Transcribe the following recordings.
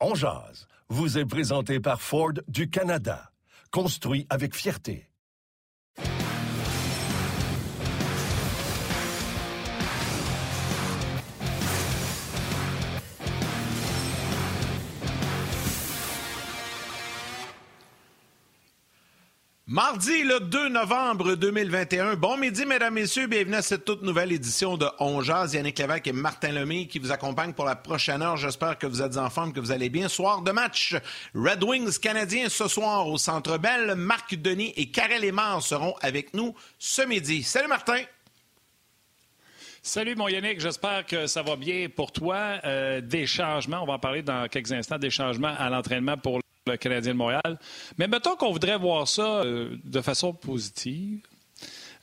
On jase vous est présenté par Ford du Canada. Construit avec fierté. Mardi, le 2 novembre 2021. Bon midi, mesdames, messieurs. Bienvenue à cette toute nouvelle édition de On Jazz. Yannick Lévesque et Martin Lemay qui vous accompagnent pour la prochaine heure. J'espère que vous êtes en forme, que vous allez bien. Soir de match. Red Wings canadiens ce soir au Centre Bell. Marc Denis et Karel Lemar seront avec nous ce midi. Salut, Martin. Salut mon Yannick, j'espère que ça va bien pour toi. Euh, des changements, on va en parler dans quelques instants, des changements à l'entraînement pour le Canadien de Montréal. Mais mettons qu'on voudrait voir ça euh, de façon positive.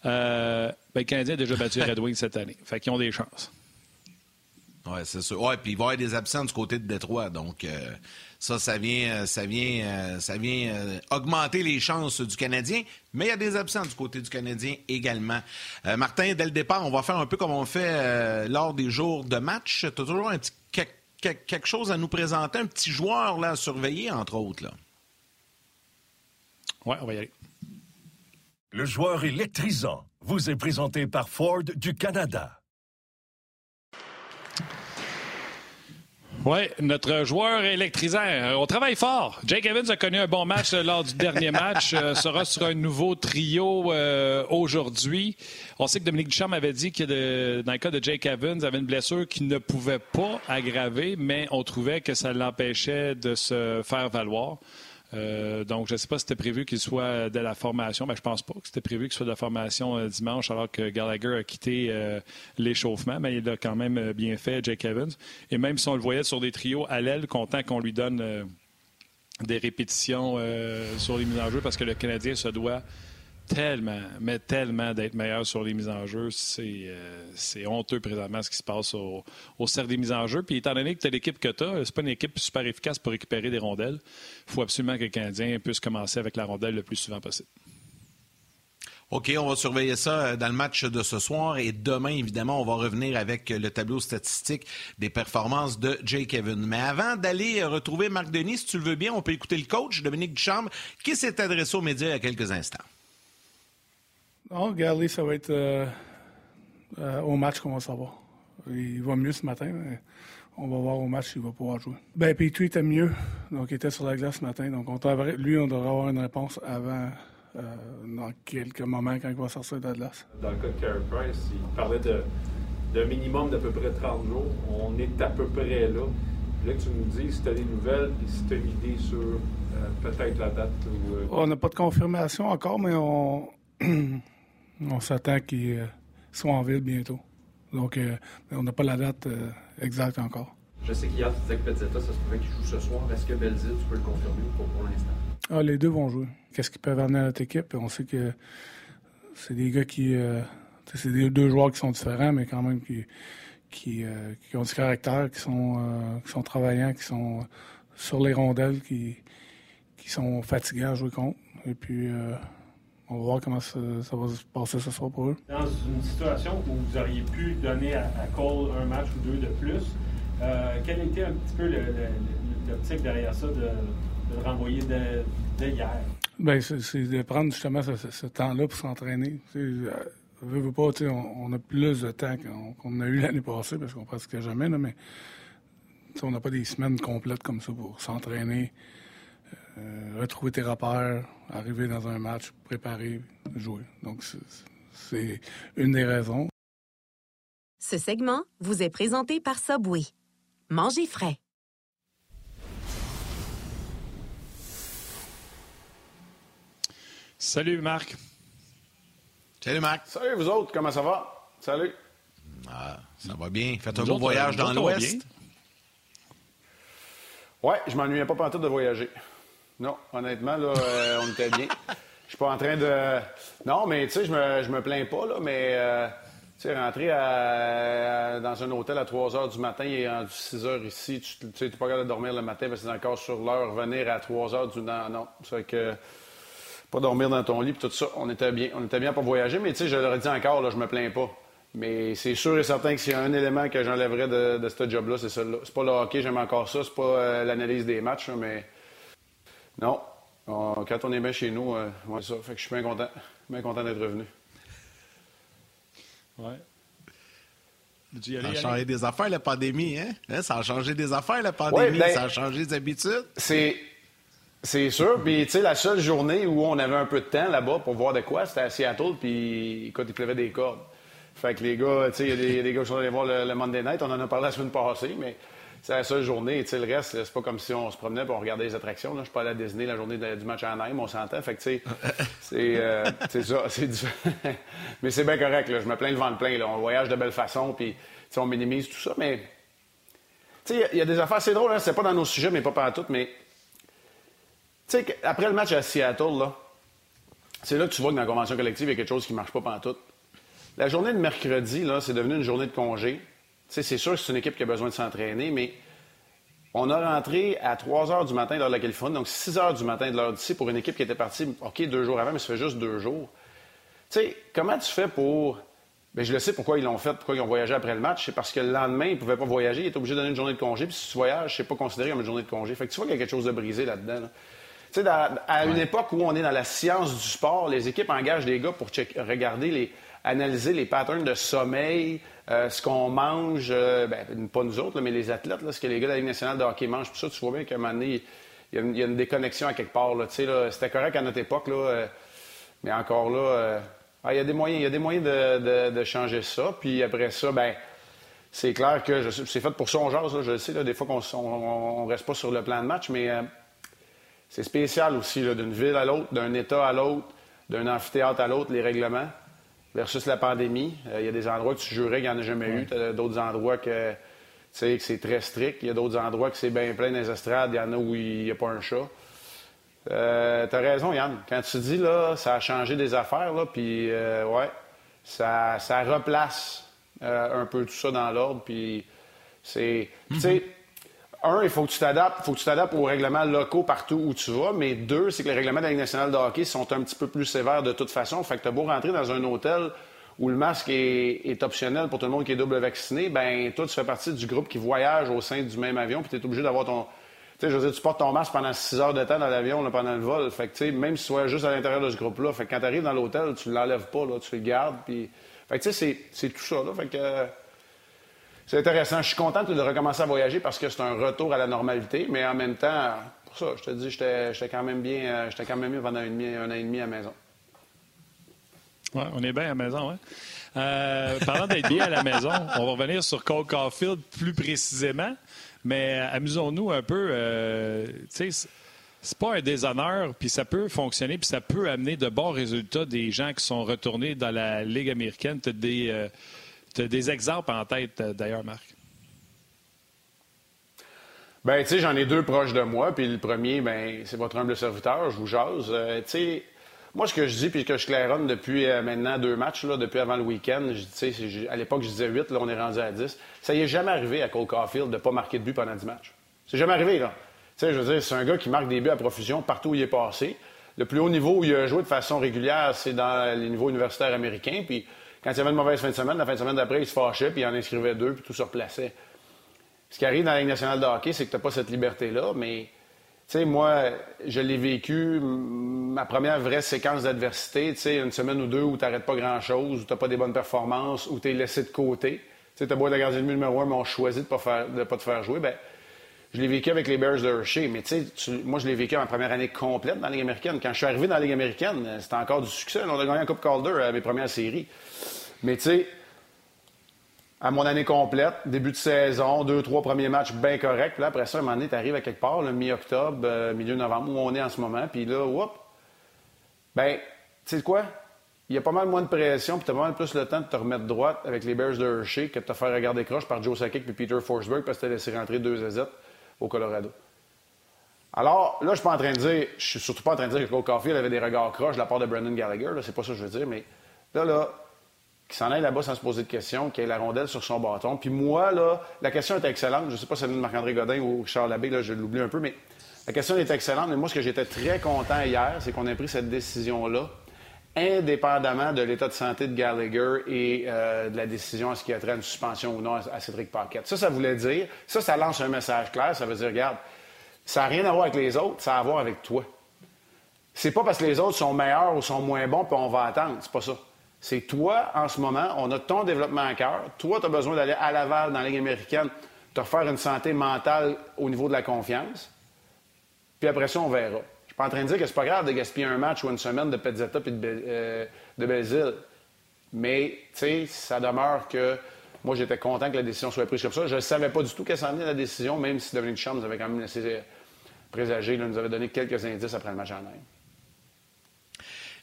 Euh, ben, le Canadien a déjà battu Red Wings cette année. Fait qu'ils ont des chances. Oui, c'est sûr. Ouais, puis il va y avoir des absents du côté de Détroit. Donc, euh, ça, ça vient, ça vient, ça vient augmenter les chances du Canadien. Mais il y a des absents du côté du Canadien également. Martin, dès le départ, on va faire un peu comme on fait lors des jours de match. Tu as toujours un petit quelque chose à nous présenter, un petit joueur là, à surveiller, entre autres. Là. Oui, on va y aller. Le joueur électrisant vous est présenté par Ford du Canada. Oui, notre joueur électrisant. Euh, on travaille fort. Jake Evans a connu un bon match euh, lors du dernier match. Euh, sera sur un nouveau trio aujourd'hui. On sait que Dominique Ducharme avait dit que dans le cas de Jake Evans, il avait une blessure qui ne pouvait pas aggraver, mais on trouvait que ça l'empêchait de se faire valoir. Euh, donc, je ne sais pas si c'était prévu qu'il soit de la formation. mais ben, je pense pas que c'était prévu qu'il soit de la formation euh, dimanche, alors que Gallagher a quitté euh, l'échauffement. Mais il a quand même bien fait, Jake Evans. Et même si on le voyait sur des trios à l'aile, content qu'on lui donne des répétitions sur les mises en jeu, parce que le Canadien se doit tellement, mais tellement d'être meilleur sur les mises en jeu. Euh, c'est honteux présentement ce qui se passe au, au cercle des mises en jeu. Puis étant donné que tu as l'équipe que tu as, c'est pas une équipe super efficace pour récupérer des rondelles. Il faut absolument que le Canadien puisse commencer avec la rondelle le plus souvent possible. OK, on va surveiller ça euh, dans le match de ce soir et demain, évidemment, on va revenir avec le tableau statistique des performances de Jake Kevin. Mais avant d'aller retrouver Marc Denis, si tu le veux bien, on peut écouter le coach, Dominique Duchamp, qui s'est adressé aux médias il y a quelques instants. Oh, regarde, ça va être euh, euh, au match qu'on va savoir. Il va mieux ce matin, mais on va voir au match s'il va pouvoir jouer. Ben, Petrie était mieux, donc il était sur la glace ce matin. Donc, on lui, on devrait avoir une réponse avant, euh, dans quelques moments, quand il va sortir de la glace. Dans le cas de Carey Price, il parlait d'un minimum d'à peu près 30 jours. On est à peu près là. Là, tu nous dis si tu as des nouvelles et si tu as une idée sur peut-être la date. On n'a pas de confirmation encore, mais on. On s'attend qu'il euh, soit en ville bientôt. Donc, euh, on n'a pas la date euh, exacte encore. Je sais qu'hier, tu disais que Pezzetta, ça se pouvait qu'il joue ce soir. Est-ce que Belzile, tu peux le confirmer ou pas pour l'instant? Ah, les deux vont jouer. Qu'est-ce qu'ils peuvent amener à notre équipe? On sait que c'est des gars qui. c'est des deux joueurs qui sont différents, mais quand même qui, qui, ont du caractère, qui sont, qui sont travaillants, qui sont sur les rondelles, qui, qui sont fatigants à jouer contre. Et puis, on va voir comment ça, va se passer ce soir pour eux. Dans une situation où vous auriez pu donner à, Cole un match ou deux de plus, euh, quel était un petit peu l'optique derrière ça de, le renvoyer de, hier? Bien, c'est de prendre justement ce, temps-là pour s'entraîner. Euh, pas, on, a plus de temps qu'on a eu l'année passée parce qu'on pratiquait jamais, mais on n'a pas des semaines complètes comme ça pour s'entraîner. Euh, retrouver tes repères, arriver dans un match, préparer, jouer. Donc, c'est une des raisons. Ce segment vous est présenté par Subway. Mangez frais. Salut Marc. Salut Marc. Salut vous autres, comment ça va? Salut. Ah, ça va bien. Faites un beau voyage dans l'Ouest. Ouais, je m'ennuyais pas tout de voyager. Non, honnêtement, là, euh, on était bien. Je suis pas en train de. Non, mais tu sais, je me, je me plains pas, là, mais euh, tu sais, rentrer dans un hôtel à 3 h du matin et en 6 h ici, tu n'es pas capable de dormir le matin parce que c'est encore sur l'heure. Revenir à 3 h du. Non, non. C'est que. Pas dormir dans ton lit, puis tout ça. On était bien. On était bien pour voyager, mais tu sais, je l'aurais dit encore, là, je me plains pas. Mais c'est sûr et certain que s'il y a un élément que j'enlèverais de, ce job-là, c'est ça. C'est pas le hockey, j'aime encore ça. C'est pas euh, l'analyse des matchs, mais. Non. quand on est bien chez nous, euh, ça. Fait que je suis bien content. Bien content d'être revenu. Ouais. Ça a changé des affaires, la pandémie, hein? hein? Ça a changé des affaires, la pandémie. Ben, ça a changé des habitudes. C'est. C'est sûr. Puis, tu sais, la seule journée où on avait un peu de temps là-bas pour voir de quoi, c'était à Seattle. Puis, quand il pleuvait des cordes. Fait que les gars, tu sais, il y a des, gars qui sont allés voir le, Monday Night. On en a parlé la semaine passée, mais c'est la seule journée. Tu le reste, c'est pas comme si on se promenait et on regardait les attractions. Là. Je suis pas allé à Disney la journée du match à Anaheim, on s'entend. Fait que, tu sais, c'est euh, ça. C'est mais c'est bien correct. Là. Je me plains le vent plein. Là. On voyage de belle façon, puis on minimise tout ça. Mais, tu sais, il y, a des affaires assez drôles. Hein. C'est pas dans nos sujets, mais pas partout. Mais, tu sais, après le match à Seattle, là, c'est là que tu vois que dans la convention collective, il y a quelque chose qui marche pas tout. La journée de mercredi, là, c'est devenu une journée de congé. C'est sûr que c'est une équipe qui a besoin de s'entraîner, mais on a rentré à 3 heures du matin de l'heure de la Californie, donc 6 heures du matin de l'heure d'ici pour une équipe qui était partie, OK, deux jours avant, mais ça fait juste deux jours. Tu sais, comment tu fais pour. Bien, je le sais pourquoi ils l'ont fait, pourquoi ils ont voyagé après le match. C'est parce que le lendemain, ils ne pouvaient pas voyager. Ils étaient obligés de donner une journée de congé. Puis si tu voyages, c'est pas considéré comme une journée de congé. Fait que tu vois qu'il y a quelque chose de brisé là-dedans. Tu sais, à une époque où on est dans la science du sport, les équipes engagent des gars pour regarder les, analyser les patterns de sommeil, euh, ce qu'on mange, euh, ben, pas nous autres, mais les athlètes, ce que les gars de la Ligue nationale de hockey mangent. Puis ça, tu vois bien qu'à un moment donné, il y, a une, déconnexion à quelque part. C'était correct à notre époque, là, euh, mais encore là, ah, il y a des moyens, y a des moyens de, changer ça. Puis après ça, ben c'est clair que c'est fait pour ça, on jase, je sais, des fois qu'on ne reste pas sur le plan de match, mais c'est spécial aussi, d'une ville à l'autre, d'un État à l'autre, d'un amphithéâtre à l'autre, les règlements versus la pandémie. Euh, il y a des endroits que tu jurais qu'il n'y en a jamais eu. d'autres endroits que, que c'est très strict. Il y a d'autres endroits que c'est bien plein des estrades. Il y en a où il n'y a pas un chat. Euh, tu as raison, Yann. Quand tu dis, là, ça a changé des affaires, là, puis, euh, ouais, ça, ça replace un peu tout ça dans l'ordre, puis c'est... Tu sais, un, il faut que tu t'adaptes, faut que tu t'adaptes aux règlements locaux partout où tu vas, mais deux, c'est que les règlements de la Ligue nationale de hockey sont un petit peu plus sévères de toute façon. Fait que t'as beau rentrer dans un hôtel où le masque est, optionnel pour tout le monde qui est double vacciné, ben toi, tu fais partie du groupe qui voyage au sein du même avion, puis tu es obligé d'avoir ton... Tu sais, je veux dire, tu portes ton masque pendant six heures de temps dans l'avion, pendant le vol. Fait que, tu sais, même si tu es juste à l'intérieur de ce groupe-là, fait que quand tu arrives dans l'hôtel, tu l'enlèves pas, là, tu le gardes, puis... Fait que, tu sais, c'est tout ça, là. Fait que... C'est intéressant. Je suis content de recommencer à voyager parce que c'est un retour à la normalité, mais en même temps, pour ça, je te dis, j'étais quand même bien, euh, j'étais quand même pendant un, an et demi à la maison. Oui, on est bien à la maison, oui. Euh, parlant d'être bien à la maison, on va revenir sur Cole Caulfield plus précisément, mais amusons-nous un peu. Euh, tu sais, c'est pas un déshonneur, puis ça peut fonctionner, puis ça peut amener de bons résultats des gens qui sont retournés dans la Ligue américaine. Des, des exemples en tête, euh, d'ailleurs, Marc? Ben, tu sais, j'en ai deux proches de moi. Puis le premier, ben, c'est votre humble serviteur, je vous jase. Euh, tu sais, moi, ce que je dis, puis que je claironne depuis euh, maintenant deux matchs, là, depuis avant le week-end, à l'époque, je disais 8, là, on est rendu à 10. Ça y est jamais arrivé à Cole Caulfield de ne pas marquer de but pendant 10 matchs. C'est jamais arrivé, là. Tu sais, je veux dire, c'est un gars qui marque des buts à profusion partout où il est passé. Le plus haut niveau où il a joué de façon régulière, c'est dans les niveaux universitaires américains. Puis quand il y avait une mauvaise fin de semaine, la fin de semaine d'après, il se fâchait, puis il en inscrivait deux, puis tout se replaçait. Ce qui arrive dans la Ligue nationale de hockey, c'est que tu n'as pas cette liberté-là, mais tu sais, moi, je l'ai vécu, ma première vraie séquence d'adversité, tu sais, une semaine ou deux où tu n'arrêtes pas grand-chose, où tu n'as pas des bonnes performances, où tu es laissé de côté. Tu sais, tu as beau être gardien de numéro un, mais on choisit de ne pas, te faire jouer. Ben, je l'ai vécu avec les Bears de Hershey, mais tu sais, moi, je l'ai vécu en première année complète dans la Ligue américaine. Quand je suis arrivé dans la Ligue américaine, c'était encore du succès. On a gagné un Coupe Calder à mes premières séries. Mais tu sais, à mon année complète, début de saison, deux, trois premiers matchs bien corrects. Puis là, après ça, un moment donné, tu arrives à quelque part, le mi-octobre, euh, milieu novembre, où on est en ce moment. Puis là, whoop, ben, tu sais quoi? Il y a pas mal moins de pression, puis tu as pas mal plus le temps de te remettre droite avec les Bears de Hershey que de te faire regarder croche par Joe Sakic puis Peter Forsberg parce que tu as laissé rentrer deux AZ au Colorado. Alors, là, je suis pas en train de dire, je suis surtout pas en train de dire que Cole Caulfield avait des regards croches de la part de Brendan Gallagher, c'est pas ça que je veux dire, mais là, là, qu'il s'en aille là-bas sans se poser de questions, qu'il ait la rondelle sur son bâton. Puis moi, là, la question est excellente. Je sais pas si c'est de Marc-André Godin ou Charles Labbé, là, je l'oublie un peu, mais la question est excellente. Mais moi, ce que j'étais très content hier, c'est qu'on ait pris cette décision-là, indépendamment de l'état de santé de Gallagher et euh, de la décision à ce qui a trait à une suspension ou non à, Cédric Paquette. Ça, ça voulait dire, ça, ça lance un message clair. Ça veut dire, regarde, ça n'a rien à voir avec les autres, ça a à voir avec toi. C'est pas parce que les autres sont meilleurs ou sont moins bons, puis on va attendre. C'est pas ça. C'est toi, en ce moment, on a ton développement à cœur. Toi, tu as besoin d'aller à Laval dans la Ligue américaine, te refaire une santé mentale au niveau de la confiance. Puis après ça, on verra. Je suis pas en train de dire que c'est pas grave de gaspiller un match ou une semaine de Pezzetta et de, euh, de Mais, tu sais, ça demeure que moi, j'étais content que la décision soit prise comme ça. Je ne savais pas du tout qu'elle s'en venait, la décision, même si Dominique Champ nous avait quand même laissé présager, là, nous avait donné quelques indices après le match en Inde.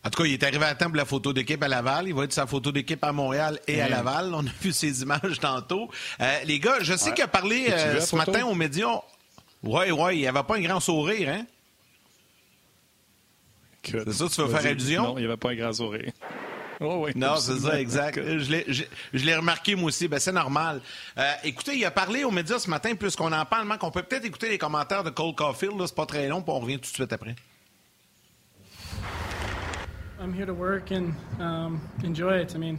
En tout cas, il est arrivé à temps pour la photo d'équipe à Laval. Il va être sa photo d'équipe à Montréal et à Laval. On a vu ces images tantôt. Euh, les gars, je sais qu'il a parlé euh, ce matin aux médias. Oui, oui, il n'y avait pas un grand sourire, hein? C'est ça, tu veux faire allusion? Non, il n'y avait pas un grand sourire. Oh oui, non, c'est ça, exact. Je l'ai remarqué, moi aussi. Ben, c'est normal. Euh, écoutez, il a parlé aux médias ce matin, puisqu'on en parle, qu'on peut peut-être écouter les commentaires de Cole Caulfield. C'est pas très long, puis on revient tout de suite après. I'm here to work and um, enjoy it. I mean,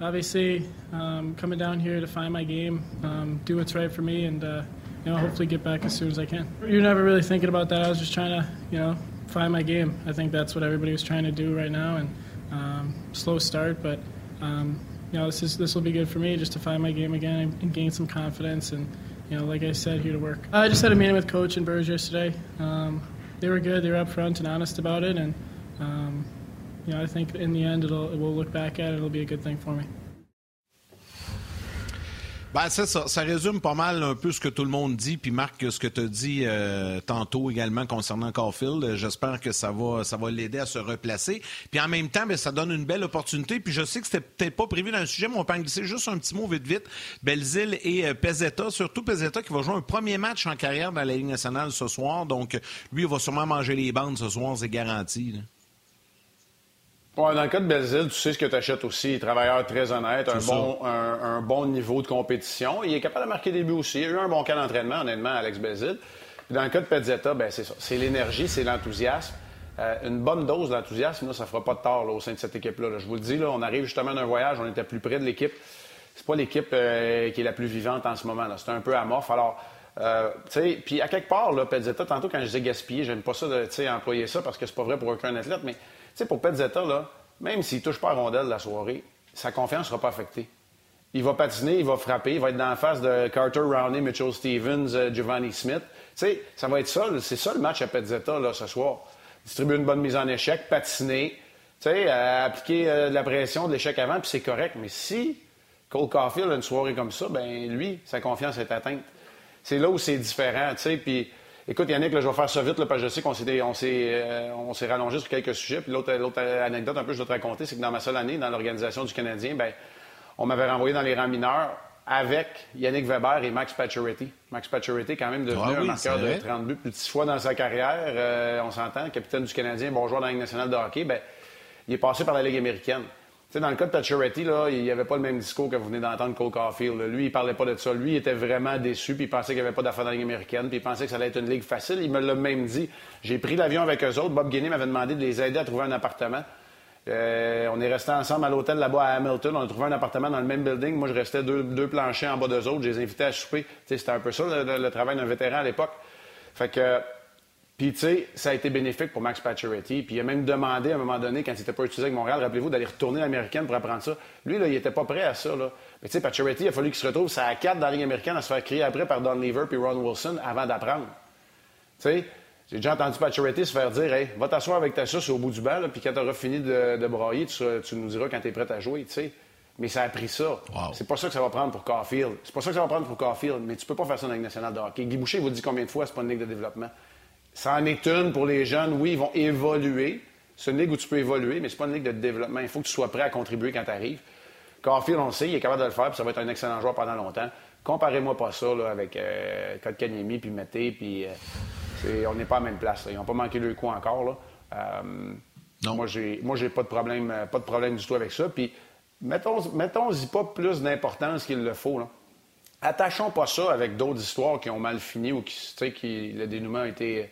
obviously, um, coming down here to find my game, um, do what's right for me, and uh, you know, hopefully get back as soon as I can. You're never really thinking about that. I was just trying to, you know, find my game. I think that's what everybody was trying to do right now, and um, slow start, but um, you know, this is this will be good for me just to find my game again and gain some confidence. And you know, like I said, here to work. I just had a meeting with Coach and Burge yesterday. Um, they were good. They were upfront and honest about it, and you know, I think in the end, it'll, we'll look back at it. It'll be a good thing for me. Ben, ça, ça, résume pas mal un peu ce que tout le monde dit. Puis Marc, ce que tu as dit euh, tantôt également concernant Caulfield, j'espère que ça va, ça va l'aider à se replacer. Puis en même temps, ben, ça donne une belle opportunité. Puis je sais que c'était peut-être pas prévu dans le sujet, mais on peut en glisser juste un petit mot vite vite. Belzile et euh, Pezzetta, surtout Pezzetta qui va jouer un premier match en carrière dans la Ligue nationale ce soir. Donc lui, il va sûrement manger les bandes ce soir, c'est garanti. Dans le cas de Belzile, tu sais ce que tu achètes aussi. Travailleur très honnête, un bon, un, bon, niveau de compétition. Il est capable de marquer des buts aussi. Il a eu un bon cas d'entraînement, honnêtement, Alex Belzile. dans le cas de Pezzetta, ben, c'est ça. C'est l'énergie, c'est l'enthousiasme. Euh, une bonne dose d'enthousiasme, ça ne fera pas de tort au sein de cette équipe-là. Je vous le dis, là, on arrive justement d'un voyage, on était plus près de l'équipe. C'est pas l'équipe euh, qui est la plus vivante en ce moment. C'est un peu amorphe. Alors, euh, puis à quelque part, là, Pezzetta, tantôt quand je disais gaspiller, j'aime pas ça de employer ça parce que c'est pas vrai pour aucun athlète, mais sais, pour Petzetta, là, même s'il touche pas à rondelle la soirée, sa confiance ne sera pas affectée. Il va patiner, il va frapper, il va être dans la face de Carter Rowney, Mitchell Stevens, euh, Giovanni Smith. Tu sais, ça va être ça. C'est ça le match à Petzetta là, ce soir. Distribuer une bonne mise en échec, patiner, tu sais, euh, appliquer euh, de la pression, de l'échec avant, puis c'est correct. Mais si Cole Caulfield a une soirée comme ça, ben lui, sa confiance est atteinte. C'est là où c'est différent, tu sais, Écoute, Yannick, là, je vais faire ça vite, parce que je sais qu'on s'est, on s'est, euh, on s'est rallongé sur quelques sujets. Puis l'autre, anecdote, un peu, je dois te raconter, c'est que dans ma seule année, dans l'organisation du Canadien, ben, on m'avait renvoyé dans les rangs mineurs avec Yannick Weber et Max Pacioretty. Max Pacioretty, quand même devenu ah un marqueur de 30 buts plus de 6 fois dans sa carrière. Euh, on s'entend, capitaine du Canadien, bon joueur dans la Ligue nationale de hockey. Ben, il est passé par la Ligue américaine dans le cas de Pacioretty, là, il n'y avait pas le même discours que vous venez d'entendre Cole Caulfield. Lui, il parlait pas de ça. Lui, il était vraiment déçu, puis il pensait qu'il n'y avait pas d'affaires dans Ligue américaine, puis il pensait que ça allait être une ligue facile. Il me l'a même dit. J'ai pris l'avion avec eux autres. Bob Guinée m'avait demandé de les aider à trouver un appartement. Euh, on est resté ensemble à l'hôtel là-bas à Hamilton. On a trouvé un appartement dans le même building. Moi, je restais deux, deux planchers en bas d'eux autres. Je les invitais à souper. C'était un peu ça, le travail d'un vétéran à l'époque. Fait que puis, tu sais, ça a été bénéfique pour Max Pacioretty. Puis, il a même demandé à un moment donné, quand il n'était pas utilisé avec Montréal, rappelez-vous, d'aller retourner à l'américaine pour apprendre ça. Lui, là, il n'était pas prêt à ça. Là. Mais, tu sais, Pacioretty, il a fallu qu'il se retrouve ça à quatre dans la ligne américaine à se faire crier après par Don Lever puis Ron Wilson avant d'apprendre. Tu sais, j'ai déjà entendu Pacioretty se faire dire Hey, va t'asseoir avec ta sauce au bout du banc, puis quand tu auras fini de, de brailler, tu, nous diras quand tu es prêt à jouer. Tu sais. Mais ça a pris ça. C'est pas ça que ça va prendre pour Caulfield. C'est pas ça que ça va prendre pour Caulfield, mais tu peux pas faire ça dans la Ligue nationale de hockey. Guy Boucher vous dit combien de fois c'est pas une ligue de développement. Ça en est une pour les jeunes. Oui, ils vont évoluer. C'est une ligue où tu peux évoluer, mais c'est pas une ligue de développement. Il faut que tu sois prêt à contribuer quand tu arrives. Carfield, on le sait, il est capable de le faire, puis ça va être un excellent joueur pendant longtemps. Comparez-moi pas ça là, avec euh, Kotkaniemi, puis Mété, puis... Euh, on n'est pas à la même place. Ils n'ont pas manqué le coup encore. Là. Euh, non. Moi, j'ai, moi, j'ai pas de problème, pas de problème du tout avec ça. Puis, mettons, mettons-y pas plus d'importance qu'il le faut. Là. Attachons pas ça avec d'autres histoires qui ont mal fini ou qui, qui le dénouement a été,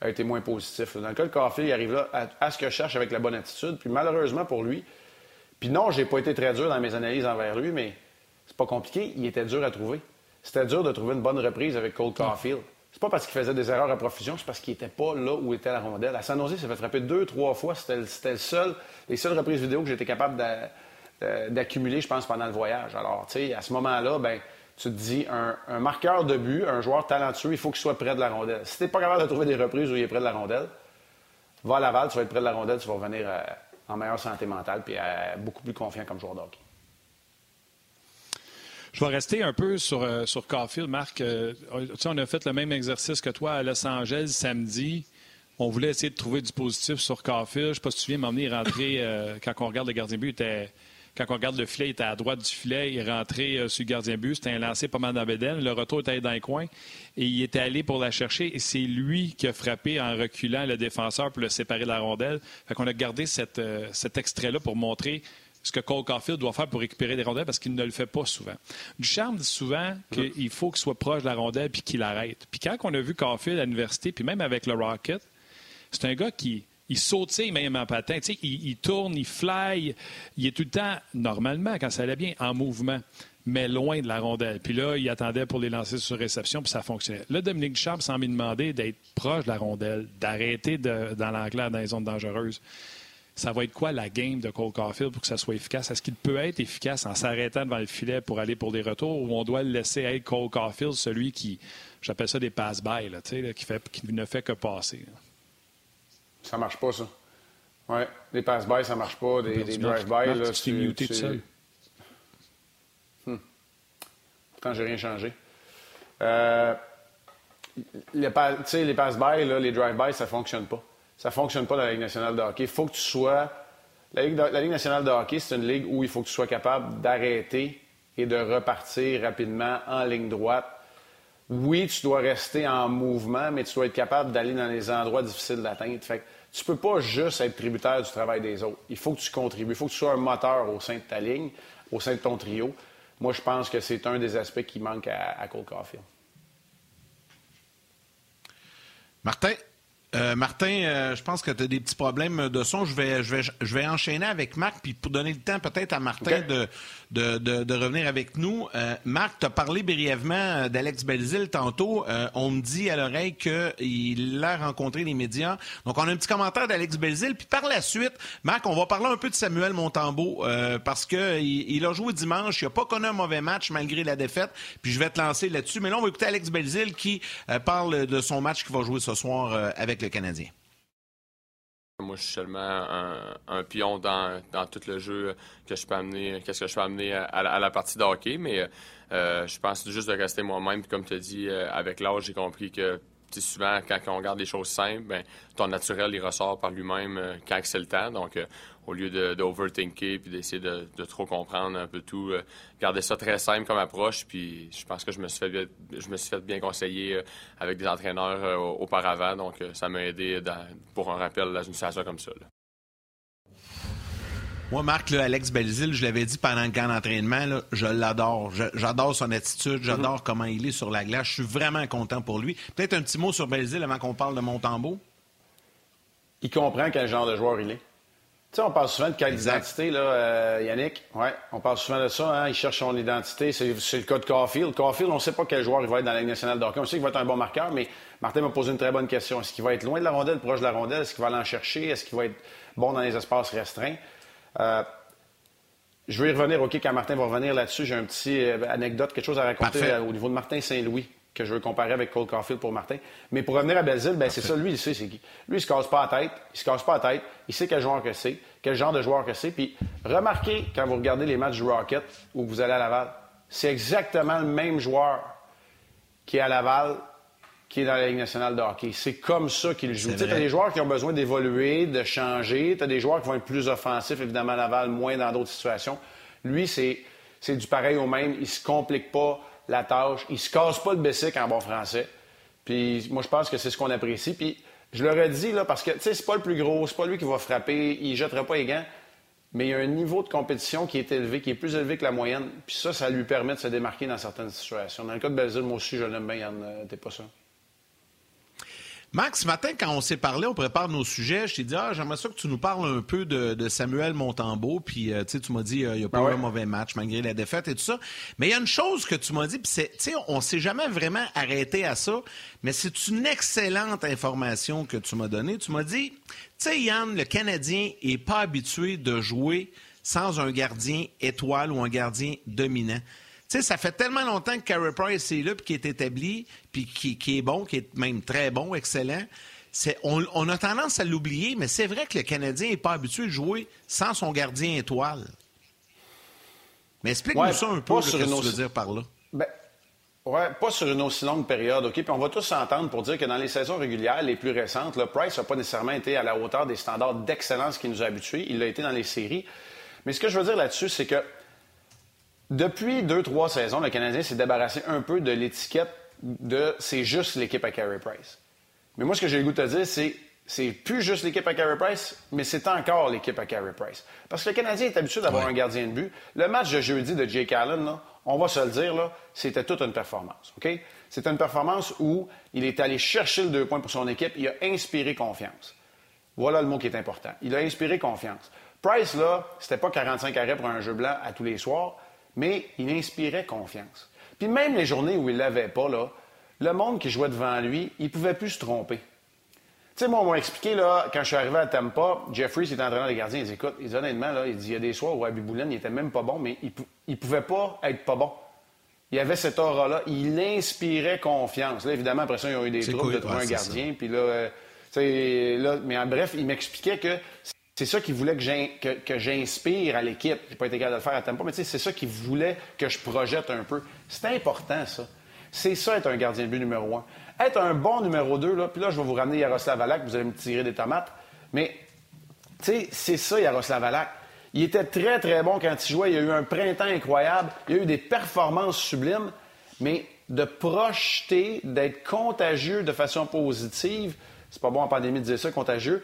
a été moins positif. Dans le cas de il arrive là à, ce que je cherche avec la bonne attitude. Puis malheureusement pour lui, puis non, j'ai pas été très dur dans mes analyses envers lui, mais c'est pas compliqué. Il était dur à trouver. C'était dur de trouver une bonne reprise avec Cole Caulfield. C'est pas parce qu'il faisait des erreurs à profusion, c'est parce qu'il était pas là où était la rondelle. À San Jose, il s'est fait frapper deux, trois fois. C'était le seul, les seules reprises vidéo que j'étais capable d'accumuler, je pense, pendant le voyage. Alors, tu sais, à ce moment-là, ben, tu te dis, un, marqueur de but, un joueur talentueux, il faut qu'il soit près de la rondelle. Si tu n'es pas capable de trouver des reprises où il est près de la rondelle, va à Laval, tu vas être près de la rondelle, tu vas revenir euh, en meilleure santé mentale puis euh, beaucoup plus confiant comme joueur de je vais rester un peu sur, euh, sur Caulfield, Marc. Euh, on a fait le même exercice que toi à Los Angeles samedi. On voulait essayer de trouver du positif sur Caulfield. Je ne sais pas si tu viens m'emmener rentrer quand on regarde le gardien but. Était, quand on regarde le filet, il était à droite du filet. Il est rentré sur le gardien but. C'était un lancé pas mal dans Le retour était dans le coin. Et il était allé pour la chercher. Et c'est lui qui a frappé en reculant le défenseur pour le séparer de la rondelle. Fait qu'on a gardé cet extrait-là pour montrer ce que Cole Caulfield doit faire pour récupérer des rondelles parce qu'il ne le fait pas souvent. Ducharme dit souvent qu'il faut qu'il soit proche de la rondelle puis qu'il arrête. Puis quand on a vu Caulfield à l'université, puis même avec le Rocket, c'est un gars qui il sautille même en patin. Il, il, tourne, il fly. Il est tout le temps, normalement, quand ça allait bien, en mouvement, mais loin de la rondelle. Puis là, il attendait pour les lancer sur réception, puis ça fonctionnait. Là, Dominique Ducharme s'en me demander d'être proche de la rondelle, d'arrêter dans l'enclave dans les zones dangereuses ça va être quoi la game de Cole Caulfield pour que ça soit efficace? Est-ce qu'il peut être efficace en s'arrêtant devant le filet pour aller pour des retours ou on doit le laisser être Cole Caulfield, celui qui, j'appelle ça des pass-by, qui, qui ne fait que passer? Ça marche pas, ça. Oui, des pass-by, ça marche pas. Des, des drive-by, là, tu muté tout seul. Hmm. Pourtant, j'ai rien changé. Euh, les, les pass-by, les drive-by, ça fonctionne pas. Ça ne fonctionne pas dans la Ligue nationale de hockey. Il faut que tu sois. La Ligue, nationale de hockey, c'est une ligue où il faut que tu sois capable d'arrêter et de repartir rapidement en ligne droite. Oui, tu dois rester en mouvement, mais tu dois être capable d'aller dans les endroits difficiles d'atteindre. Fait tu peux pas juste être tributaire du travail des autres. Il faut que tu contribues. Il faut que tu sois un moteur au sein de ta ligne, au sein de ton trio. Moi, je pense que c'est un des aspects qui manque à, à Cole Caulfield. Martin, euh, Martin, euh, je pense que tu as des petits problèmes de son. Je vais, je vais, je vais enchaîner avec Marc, puis pour donner le temps peut-être à Martin de, de, de, revenir avec nous. Euh, Marc, tu as parlé brièvement d'Alex Belzil tantôt. on me dit à l'oreille qu'il a rencontré les médias. Donc, on a un petit commentaire d'Alex Belzil. Puis par la suite, Marc, on va parler un peu de Samuel Montambeau parce qu'il il a joué dimanche. Il n'a pas connu un mauvais match malgré la défaite. Puis je vais te lancer là-dessus. Mais là, on va écouter Alex Belzil qui parle de son match qu'il va jouer ce soir avec le Canadien? Moi, je suis seulement un, pion dans, tout le jeu que je peux amener, qu'est-ce que je peux amener à, la, partie de hockey, mais euh, je pense juste de rester moi-même. Comme tu as dit, euh, avec l'âge, j'ai compris que souvent, quand on regarde les choses simples, ben, ton naturel, il ressort par lui-même euh, quand c'est le temps. Donc, euh, au lieu d'overthinker puis d'essayer de, trop comprendre un peu tout, euh, garder ça très simple comme approche. Puis, je pense que je me suis fait bien, je me suis fait bien conseiller avec des entraîneurs auparavant. Donc, ça m'a aidé pour un rappel dans une situation comme ça. Moi, Marc, Alex Belzil, je l'avais dit pendant le camp d'entraînement, je l'adore. J'adore son attitude, j'adore comment il est sur la glace. Je suis vraiment content pour lui. Peut-être un petit mot sur Belzil avant qu'on parle de Montembeau. Il comprend quel genre de joueur il est. Tu sais, on parle souvent de quelle identité, là, euh, Yannick. Ouais, on parle souvent de ça. Hein? Il cherche son identité. C'est le cas de Caulfield. Caulfield, on ne sait pas quel joueur il va être dans la Ligue nationale de hockey. On sait qu'il va être un bon marqueur, mais Martin m'a posé une très bonne question. Est-ce qu'il va être loin de la rondelle, proche de la rondelle? Est-ce qu'il va aller en chercher? Est-ce qu'il va être bon dans les espaces restreints? Euh, je vais y revenir, OK, quand Martin va revenir là-dessus, j'ai un petit euh, anecdote, quelque chose à raconter euh, au niveau de Martin Saint-Louis que je veux comparer avec Cole Caulfield pour Martin. Mais pour revenir à Belzile, ben c'est ça, lui, il sait c'est qui. Lui, il se casse pas la tête, il se casse pas la tête, il sait quel joueur que c'est, quel genre de joueur que c'est. Puis remarquez, quand vous regardez les matchs du Rocket où vous allez à Laval, c'est exactement le même joueur qui est à Laval qui est dans la Ligue nationale de hockey. C'est comme ça qu'il joue. Tu as des joueurs qui ont besoin d'évoluer, de changer. Tu as des joueurs qui vont être plus offensifs, évidemment, à Laval, moins dans d'autres situations. Lui, c'est, du pareil au même. Il se complique pas la tâche. Il se casse pas le bessic en bon français. Puis moi, je pense que c'est ce qu'on apprécie. Puis je leur ai dit, là, parce que, tu sais, c'est pas le plus gros, c'est pas lui qui va frapper, il jettera pas les gants, mais il y a un niveau de compétition qui est élevé, qui est plus élevé que la moyenne. Puis ça, ça lui permet de se démarquer dans certaines situations. Dans le cas de Belzile, moi aussi, je l'aime bien, Yann, euh, t'es pas ça? Max, ce matin, quand on s'est parlé, on prépare nos sujets, je t'ai dit, ah, j'aimerais ça que tu nous parles un peu de, Samuel Montembeau. Puis, euh, tu sais, tu m'as dit, euh, il n'y a pas eu un mauvais match malgré la défaite et tout ça. Mais il y a une chose que tu m'as dit, puis c'est, tu sais, on s'est jamais vraiment arrêté à ça, mais c'est une excellente information que tu m'as donnée. Tu m'as dit, tu sais, Yann, le Canadien est pas habitué de jouer sans un gardien étoile ou un gardien dominant. Sais, ça fait tellement longtemps que Carey Price est là, puis qui est établi, puis qui, est bon, qui est même très bon, excellent. On, a tendance à l'oublier, mais c'est vrai que le Canadien n'est pas habitué de jouer sans son gardien étoile. Mais explique-nous ça un peu, ce que tu veux dire par là. Ben, ouais, pas sur une aussi longue période, OK? Puis on va tous s'entendre pour dire que dans les saisons régulières, les plus récentes, le Price n'a pas nécessairement été à la hauteur des standards d'excellence qui nous a habitués. Il l'a été dans les séries. Mais ce que je veux dire là-dessus, c'est que depuis deux, trois saisons, le Canadien s'est débarrassé un peu de l'étiquette de c'est juste l'équipe à Carey Price. Mais moi, ce que j'ai le goût de te dire, c'est c'est plus juste l'équipe à Carey Price, mais c'est encore l'équipe à Carey Price. Parce que le Canadien est habitué d'avoir un gardien de but. Le match de jeudi de Jake Allen, on va se le dire, c'était toute une performance. OK? C'était une performance où il est allé chercher le deux points pour son équipe. Il a inspiré confiance. Voilà le mot qui est important. Il a inspiré confiance. Price, là, c'était pas 45 arrêts pour un jeu blanc à tous les soirs mais il inspirait confiance. Puis même les journées où il l'avait pas, là, le monde qui jouait devant lui, il pouvait plus se tromper. Tu sais, moi, on m'a expliqué, là, quand je suis arrivé à Tampa, Jeffrey, était entraîneur des gardiens, il dit, écoute, il dit, honnêtement, là, il dit, il y a des soirs où Abiboulen, il était même pas bon, mais il, ne pouvait pas être pas bon. Il avait cette aura-là. Il inspirait confiance. Là, évidemment, après ça, ils ont eu des troubles de trouver un gardien. Puis là, euh, là, mais en bref, il m'expliquait que c'est ça qu'il voulait que j'inspire à l'équipe. J'ai pas été de le faire à tempo, mais c'est ça qu'il voulait que je projette un peu. C'est important, ça. C'est ça, être un gardien de but numéro un. Être un bon numéro deux, là, puis là, je vais vous ramener Yaroslav Alak, vous allez me tirer des tomates. Mais, c'est ça, Yaroslav Alak. Il était très, très bon quand il jouait. Il a eu un printemps incroyable. Il a eu des performances sublimes. Mais de projeter, d'être contagieux de façon positive, c'est pas bon en pandémie de dire ça, contagieux,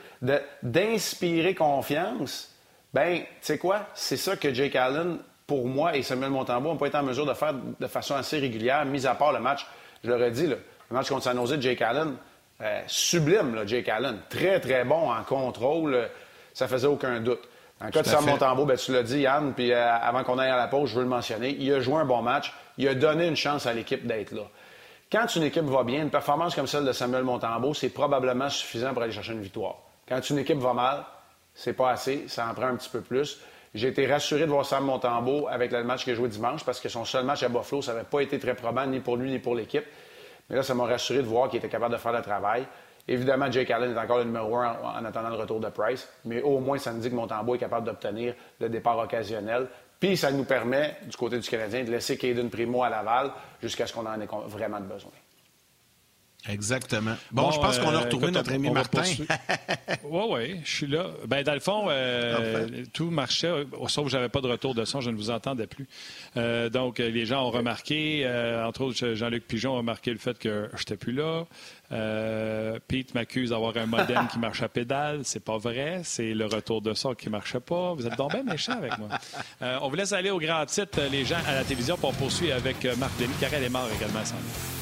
d'inspirer confiance, ben, tu sais quoi? C'est ça que Jake Allen, pour moi, et Samuel Montembeau n'ont pas été en mesure de faire de façon assez régulière, mis à part le match, je l'aurais dit, le match contre San Jose de Jake Allen, euh, sublime, là, Jake Allen. Très, très bon en contrôle, ça faisait aucun doute. En cas de Sam Montembeau, ben, tu l'as dit, Yann, puis euh, avant qu'on aille à la pause, je veux le mentionner, il a joué un bon match, il a donné une chance à l'équipe d'être là. Quand une équipe va bien, une performance comme celle de Samuel Montembeau, c'est probablement suffisant pour aller chercher une victoire. Quand une équipe va mal, c'est pas assez, ça en prend un petit peu plus. J'ai été rassuré de voir Sam Montembeau avec le match qu'il a joué dimanche parce que son seul match à Buffalo, ça n'avait pas été très probant ni pour lui ni pour l'équipe. Mais là, ça m'a rassuré de voir qu'il était capable de faire le travail. Évidemment, Jake Allen est encore le numéro un en attendant le retour de Price, mais au moins, ça me dit que Montembeau est capable d'obtenir le départ occasionnel. Puis ça nous permet, du côté du Canadien, de laisser Caden Primo à Laval jusqu'à ce qu'on en ait vraiment besoin. Exactement. Bon, je pense qu'on a euh, retrouvé notre ami Martin. oui, oui, je suis là. Ben, dans le fond, euh, tout marchait, sauf que je n'avais pas de retour de son, je ne vous entendais plus. Euh, donc, les gens ont remarqué, entre autres, Jean-Luc Pigeon a remarqué le fait que je n'étais plus là. Pete m'accuse d'avoir un modem qui marche à pédale. C'est pas vrai. C'est le retour de son qui ne marchait pas. Vous êtes donc bien méchants avec moi. on vous laisse aller au grand titre, les gens à la télévision, pour poursuivre avec Marc Denis. Carrel est mort également, sans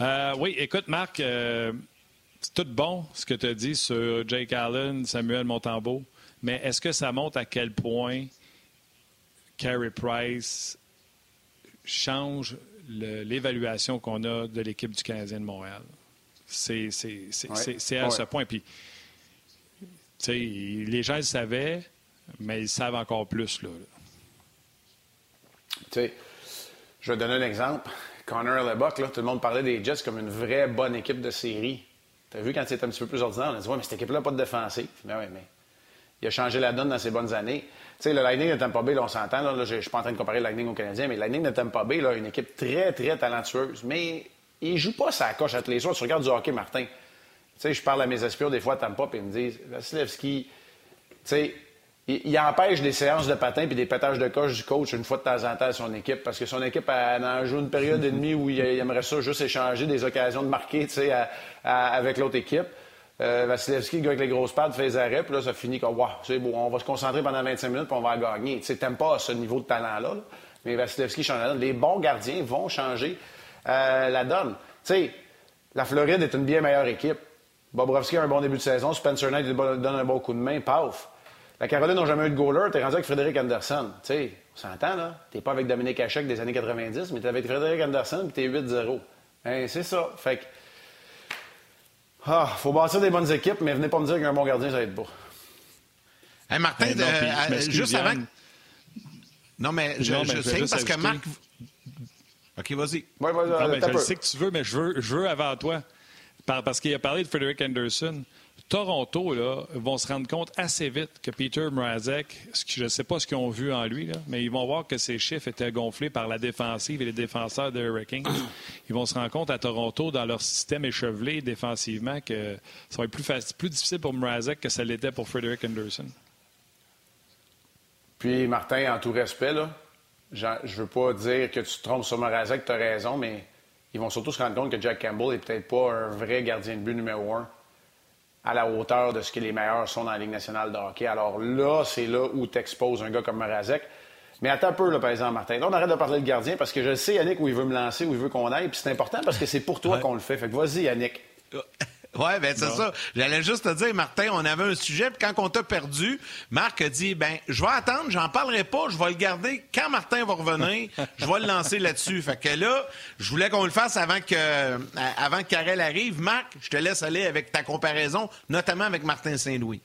Euh, oui, écoute, Marc, euh, c'est tout bon ce que tu as dit sur Jake Allen, Samuel Montembeau, mais est-ce que ça montre à quel point Carey Price change l'évaluation qu'on a de l'équipe du Canadien de Montréal? C'est à ce point. Puis, les gens le savaient, mais ils savent encore plus. Là. tu sais, je vais donner un exemple. Connor Lebock, là, tout le monde parlait des Jets comme une vraie bonne équipe de série. Tu as vu quand c'était un petit peu plus ordinaire, on a dit, ouais, mais cette équipe-là n'a pas de défensif. Mais ouais, mais il a changé la donne dans ses bonnes années. Tu sais, le Lightning de Tampa Bay, là, on s'entend, là, je ne suis pas en train de comparer le Lightning au Canadien, mais le Lightning de Tampa Bay, là, une équipe très, très talentueuse. Mais il joue pas sa coche à tous les soirs. Tu regardes du hockey, Martin. Tu sais, je parle à mes aspirants des fois à Tampa, puis ils me disent, Vasilevski, tu sais, il, empêche des séances de patins puis des pétages de coche du coach une fois de temps en temps à son équipe parce que son équipe elle, en joue une période et demie où il, aimerait ça juste échanger des occasions de marquer avec l'autre équipe. Euh, Vasilevski, le gars avec les grosses pattes, fait les arrêts, puis là, ça finit comme, wow, c'est bon, on va se concentrer pendant 25 minutes, puis on va gagner. Tu t'aimes pas ce niveau de talent-là, mais Vasilevski change la donne. Les bons gardiens vont changer euh, la donne. Tu sais, la Floride est une bien meilleure équipe. Bobrovski a un bon début de saison, Spencer Knight donne un bon coup de main, paf. La Caroline n'a jamais eu de goaler, t'es rendu avec Frédéric Anderson. Tu sais, on s'entend, là? T'es pas avec Dominique Hachek des années 90, mais t'es avec Frédéric Anderson, puis t'es 8-0. Hein, c'est ça. Fait que ah, faut bâtir des bonnes équipes, mais venez pas me dire qu'un bon gardien, ça va être beau. Hey Martin, ben euh, juste avant. Non, mais je, je sais parce que Marc. OK, vas-y. Ouais, je sais que tu veux, mais je veux, je veux avant toi. Parce qu'il a parlé de Frederick Anderson. Toronto là, vont se rendre compte assez vite que Peter Mrazek, je ne sais pas ce qu'ils ont vu en lui, mais ils vont voir que ses chiffres étaient gonflés par la défensive et les défenseurs de Hurricanes. Ils vont se rendre compte à Toronto, dans leur système échevelé défensivement, que ça va être plus difficile pour Mrazek que ça l'était pour Frederick Anderson. Puis, Martin, en tout respect, là, je ne veux pas dire que tu te trompes sur Mrazek, tu as raison, mais ils vont surtout se rendre compte que Jack Campbell n'est peut-être pas un vrai gardien de but numéro un à la hauteur de ce que les meilleurs sont dans la Ligue nationale de hockey. Alors là, c'est là où tu exposes un gars comme Marazek. Mais attends un peu, là, par exemple, Martin. Là, on arrête de parler de gardien parce que je sais, Yannick, où il veut me lancer, où il veut qu'on aille. Puis c'est important parce que c'est pour toi qu'on le fait. Fait que vas-y, Yannick. Oui, ben c'est ça. J'allais juste te dire, Martin, on avait un sujet, puis quand on t'a perdu, Marc a dit, ben, je vais attendre, j'en parlerai pas, je vais le garder. Quand Martin va revenir, je vais le lancer là-dessus. Fait que là, je voulais qu'on le fasse avant que, euh, avant que Karel arrive. Marc, je te laisse aller avec ta comparaison, notamment avec Martin Saint-Louis.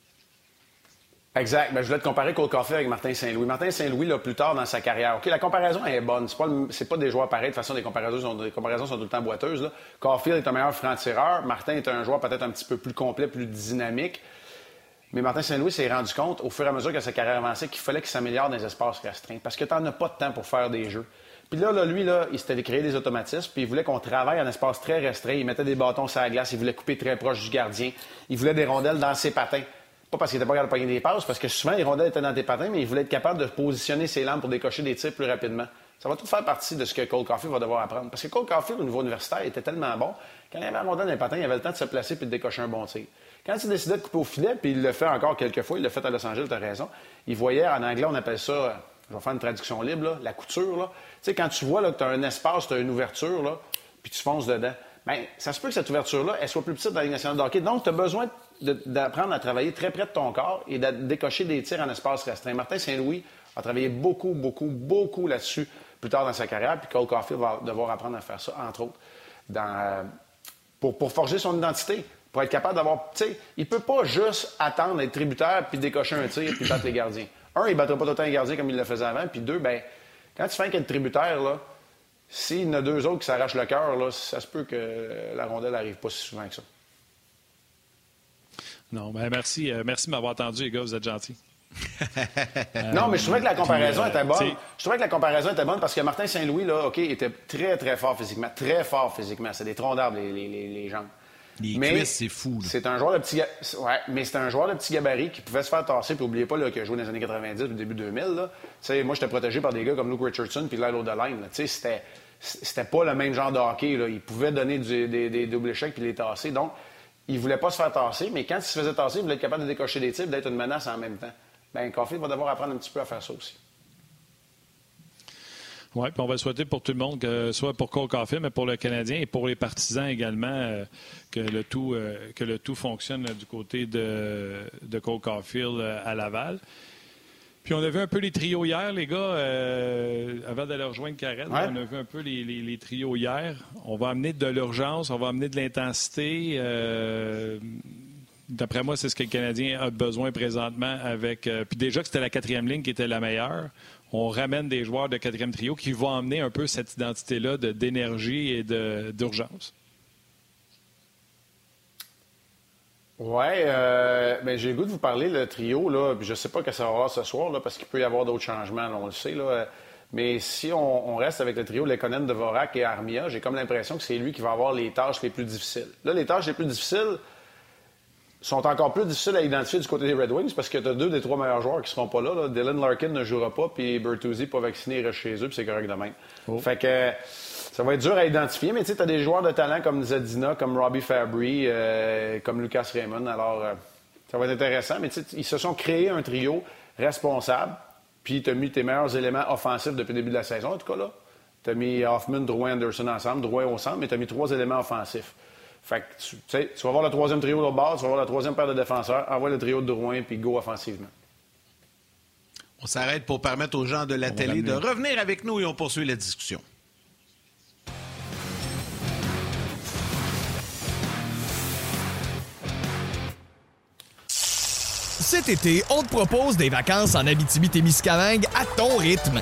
Exact. Ben, je voulais te comparer Cole Caulfield avec Martin Saint-Louis. Martin Saint-Louis, là, plus tard dans sa carrière, OK, la comparaison est bonne. C'est pas, pas des joueurs pareils. De toute façon, les comparaisons sont, les comparaisons sont tout le temps boiteuses. Là. Caulfield est un meilleur franc-tireur. Martin est un joueur peut-être un petit peu plus complet, plus dynamique. Mais Martin Saint-Louis s'est rendu compte, au fur et à mesure que sa carrière avançait, qu'il fallait qu'il s'améliore dans les espaces restreints. Parce que tu n'en as pas de temps pour faire des jeux. Puis là, là, lui, là, il s'était créé des automatismes, puis il voulait qu'on travaille en espace très restreint. Il mettait des bâtons sur la glace, il voulait couper très proche du gardien, il voulait des rondelles dans ses patins. Pas parce qu'il était pas capable de pogner des passes, parce que souvent les rondelles étaient dans tes patins, mais il voulait être capable de positionner ses lampes pour décocher des tirs plus rapidement. Ça va tout faire partie de ce que Cole Caulfield va devoir apprendre. Parce que Cole Caulfield, au niveau universitaire, était tellement bon, quand il avait la dans les patins, il avait le temps de se placer puis de décocher un bon tir. Quand il décidait de couper au filet, puis il le fait encore quelques fois, il l'a fait à Los Angeles, tu as raison, il voyait, en anglais, on appelle ça, je vais faire une traduction libre, la couture. Là. Tu sais, quand tu vois que tu as un espace, tu as une ouverture, puis tu fonces dedans, bien, ça se peut que cette ouverture-là, elle soit plus petite dans la Ligue nationale de hockey. Donc, tu as besoin d'apprendre à travailler très près de ton corps et de décocher des tirs en espace restreint. Martin Saint-Louis a travaillé beaucoup, beaucoup, beaucoup là-dessus plus tard dans sa carrière, puis Cole Caulfield va devoir apprendre à faire ça, entre autres, dans, pour, forger son identité, pour être capable d'avoir... Tu sais, il peut pas juste attendre d'être tributaire puis décocher un tir puis battre les gardiens. Un, il ne battra pas temps les gardiens comme il le faisait avant, puis deux, ben quand tu fais qu'être tributaire, là, s'il y en a deux autres qui s'arrachent le cœur, là, ça se peut que la rondelle n'arrive pas si souvent que ça. Non, ben merci. Euh, merci de m'avoir entendu, les gars. Vous êtes gentils. non, mais je trouvais que la comparaison était bonne. Je trouvais que la comparaison était bonne parce que Martin Saint-Louis, là, OK, était très, très fort physiquement. Très fort physiquement. C'est des troncs d'arbres, les, les, les, jambes. Les mais c'est fou. C'est un joueur de petit ouais, mais c'est un joueur de petit gabarit qui pouvait se faire tasser. Puis n'oubliez pas qu'il a joué dans les années 90 au début 2000. Là. Moi, j'étais protégé par des gars comme Luke Richardson puis Lilo Deline. C'était c'était pas le même genre de hockey. Là. Il pouvait donner des, des, doubles échecs puis les tasser. Donc, il voulait pas se faire tasser, mais quand il se faisait tasser, il voulait être capable de décocher des tirs d'être une menace en même temps. Bien, Caulfield va devoir apprendre un petit peu à faire ça aussi. Oui, puis on va souhaiter pour tout le monde, que soit pour Cole Caulfield, mais pour le Canadien et pour les partisans également, euh, que, le tout, euh, que le tout fonctionne du côté de, de Cole Caulfield euh, à Laval. Puis on a vu un peu les trios hier, les gars, euh, avant d'aller rejoindre Karen. On a vu un peu les, trios hier. On va amener de l'urgence, on va amener de l'intensité. Euh, d'après moi, c'est ce que le Canadien a besoin présentement avec. Euh, puis déjà que c'était la quatrième ligne qui était la meilleure. On ramène des joueurs de quatrième trio qui vont amener un peu cette identité-là d'énergie et d'urgence. Oui, euh, ben, j'ai le goût de vous parler, le trio. Je ne sais pas que ça va avoir ce soir, là, parce qu'il peut y avoir d'autres changements, on le sait. Mais si on, reste avec le trio Lekonen, Devorak et Armia, j'ai comme l'impression que c'est lui qui va avoir les tâches les plus difficiles. Là, les tâches les plus difficiles sont encore plus difficiles à identifier du côté des Red Wings parce que tu as deux des trois meilleurs joueurs qui ne seront pas là, Dylan Larkin ne jouera pas, puis Bertuzzi pas vacciné, il reste chez eux, puis c'est correct de même. Oh. Fait que ça va être dur à identifier, mais tu as des joueurs de talent comme Zadina, comme Robbie Fabry, euh, comme Lucas Raymond. Alors, euh, ça va être intéressant. Mais ils se sont créés un trio responsable, puis tu as mis tes meilleurs éléments offensifs depuis le début de la saison, en tout cas là. Tu as mis Hoffman, Drouin, Anderson ensemble, Drouin au centre, mais tu as mis trois éléments offensifs. Fait que tu, tu vas voir le troisième trio de base, tu vas voir la troisième paire de défenseurs, envoie le trio de Drouin, puis go offensivement. On s'arrête pour permettre aux gens de la télé de revenir avec nous et on poursuit la discussion. Cet été, on te propose des vacances en Abitibi-Témiscamingue à ton rythme.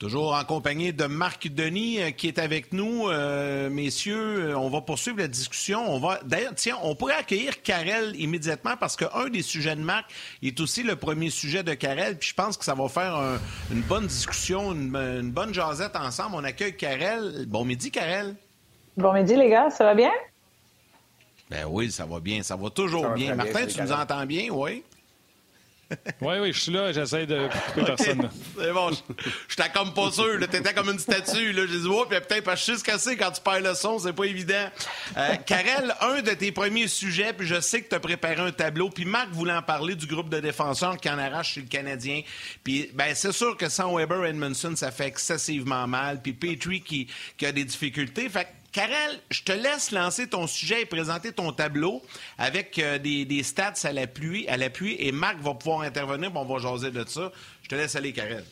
Toujours en compagnie de Marc Denis euh, qui est avec nous. Euh, messieurs, euh, on va poursuivre la discussion. On va D'ailleurs, tiens, on pourrait accueillir Karel immédiatement parce qu'un des sujets de Marc est aussi le premier sujet de Karel. Puis je pense que ça va faire une bonne discussion, une, bonne jasette ensemble. On accueille Karel. Bon midi, Karel. Bon midi, les gars. Ça va bien? Ben oui, ça va bien. Ça va toujours bien. Martin, tu nous entends bien? Oui. Oui, oui, je suis là, j'essaie de couper personne. C'est bon, je t'ai comme pas sûr. T'étais comme une statue. Là. J'ai dit, oh, puis peut-être pas juste cassé quand tu perds le son, c'est pas évident. Euh, Karel, un de tes premiers sujets, puis je sais que tu as préparé un tableau, puis Marc voulait en parler du groupe de défenseurs qui en arrache chez le Canadien. Puis, ben, c'est sûr que sans Weber Edmondson, ça fait excessivement mal. Puis Petrie qui, qui a des difficultés. Fait Karel, je te laisse lancer ton sujet et présenter ton tableau avec euh, des, stats à l'appui, à et Marc va pouvoir intervenir, on va jaser de ça. Je te laisse aller, Karel.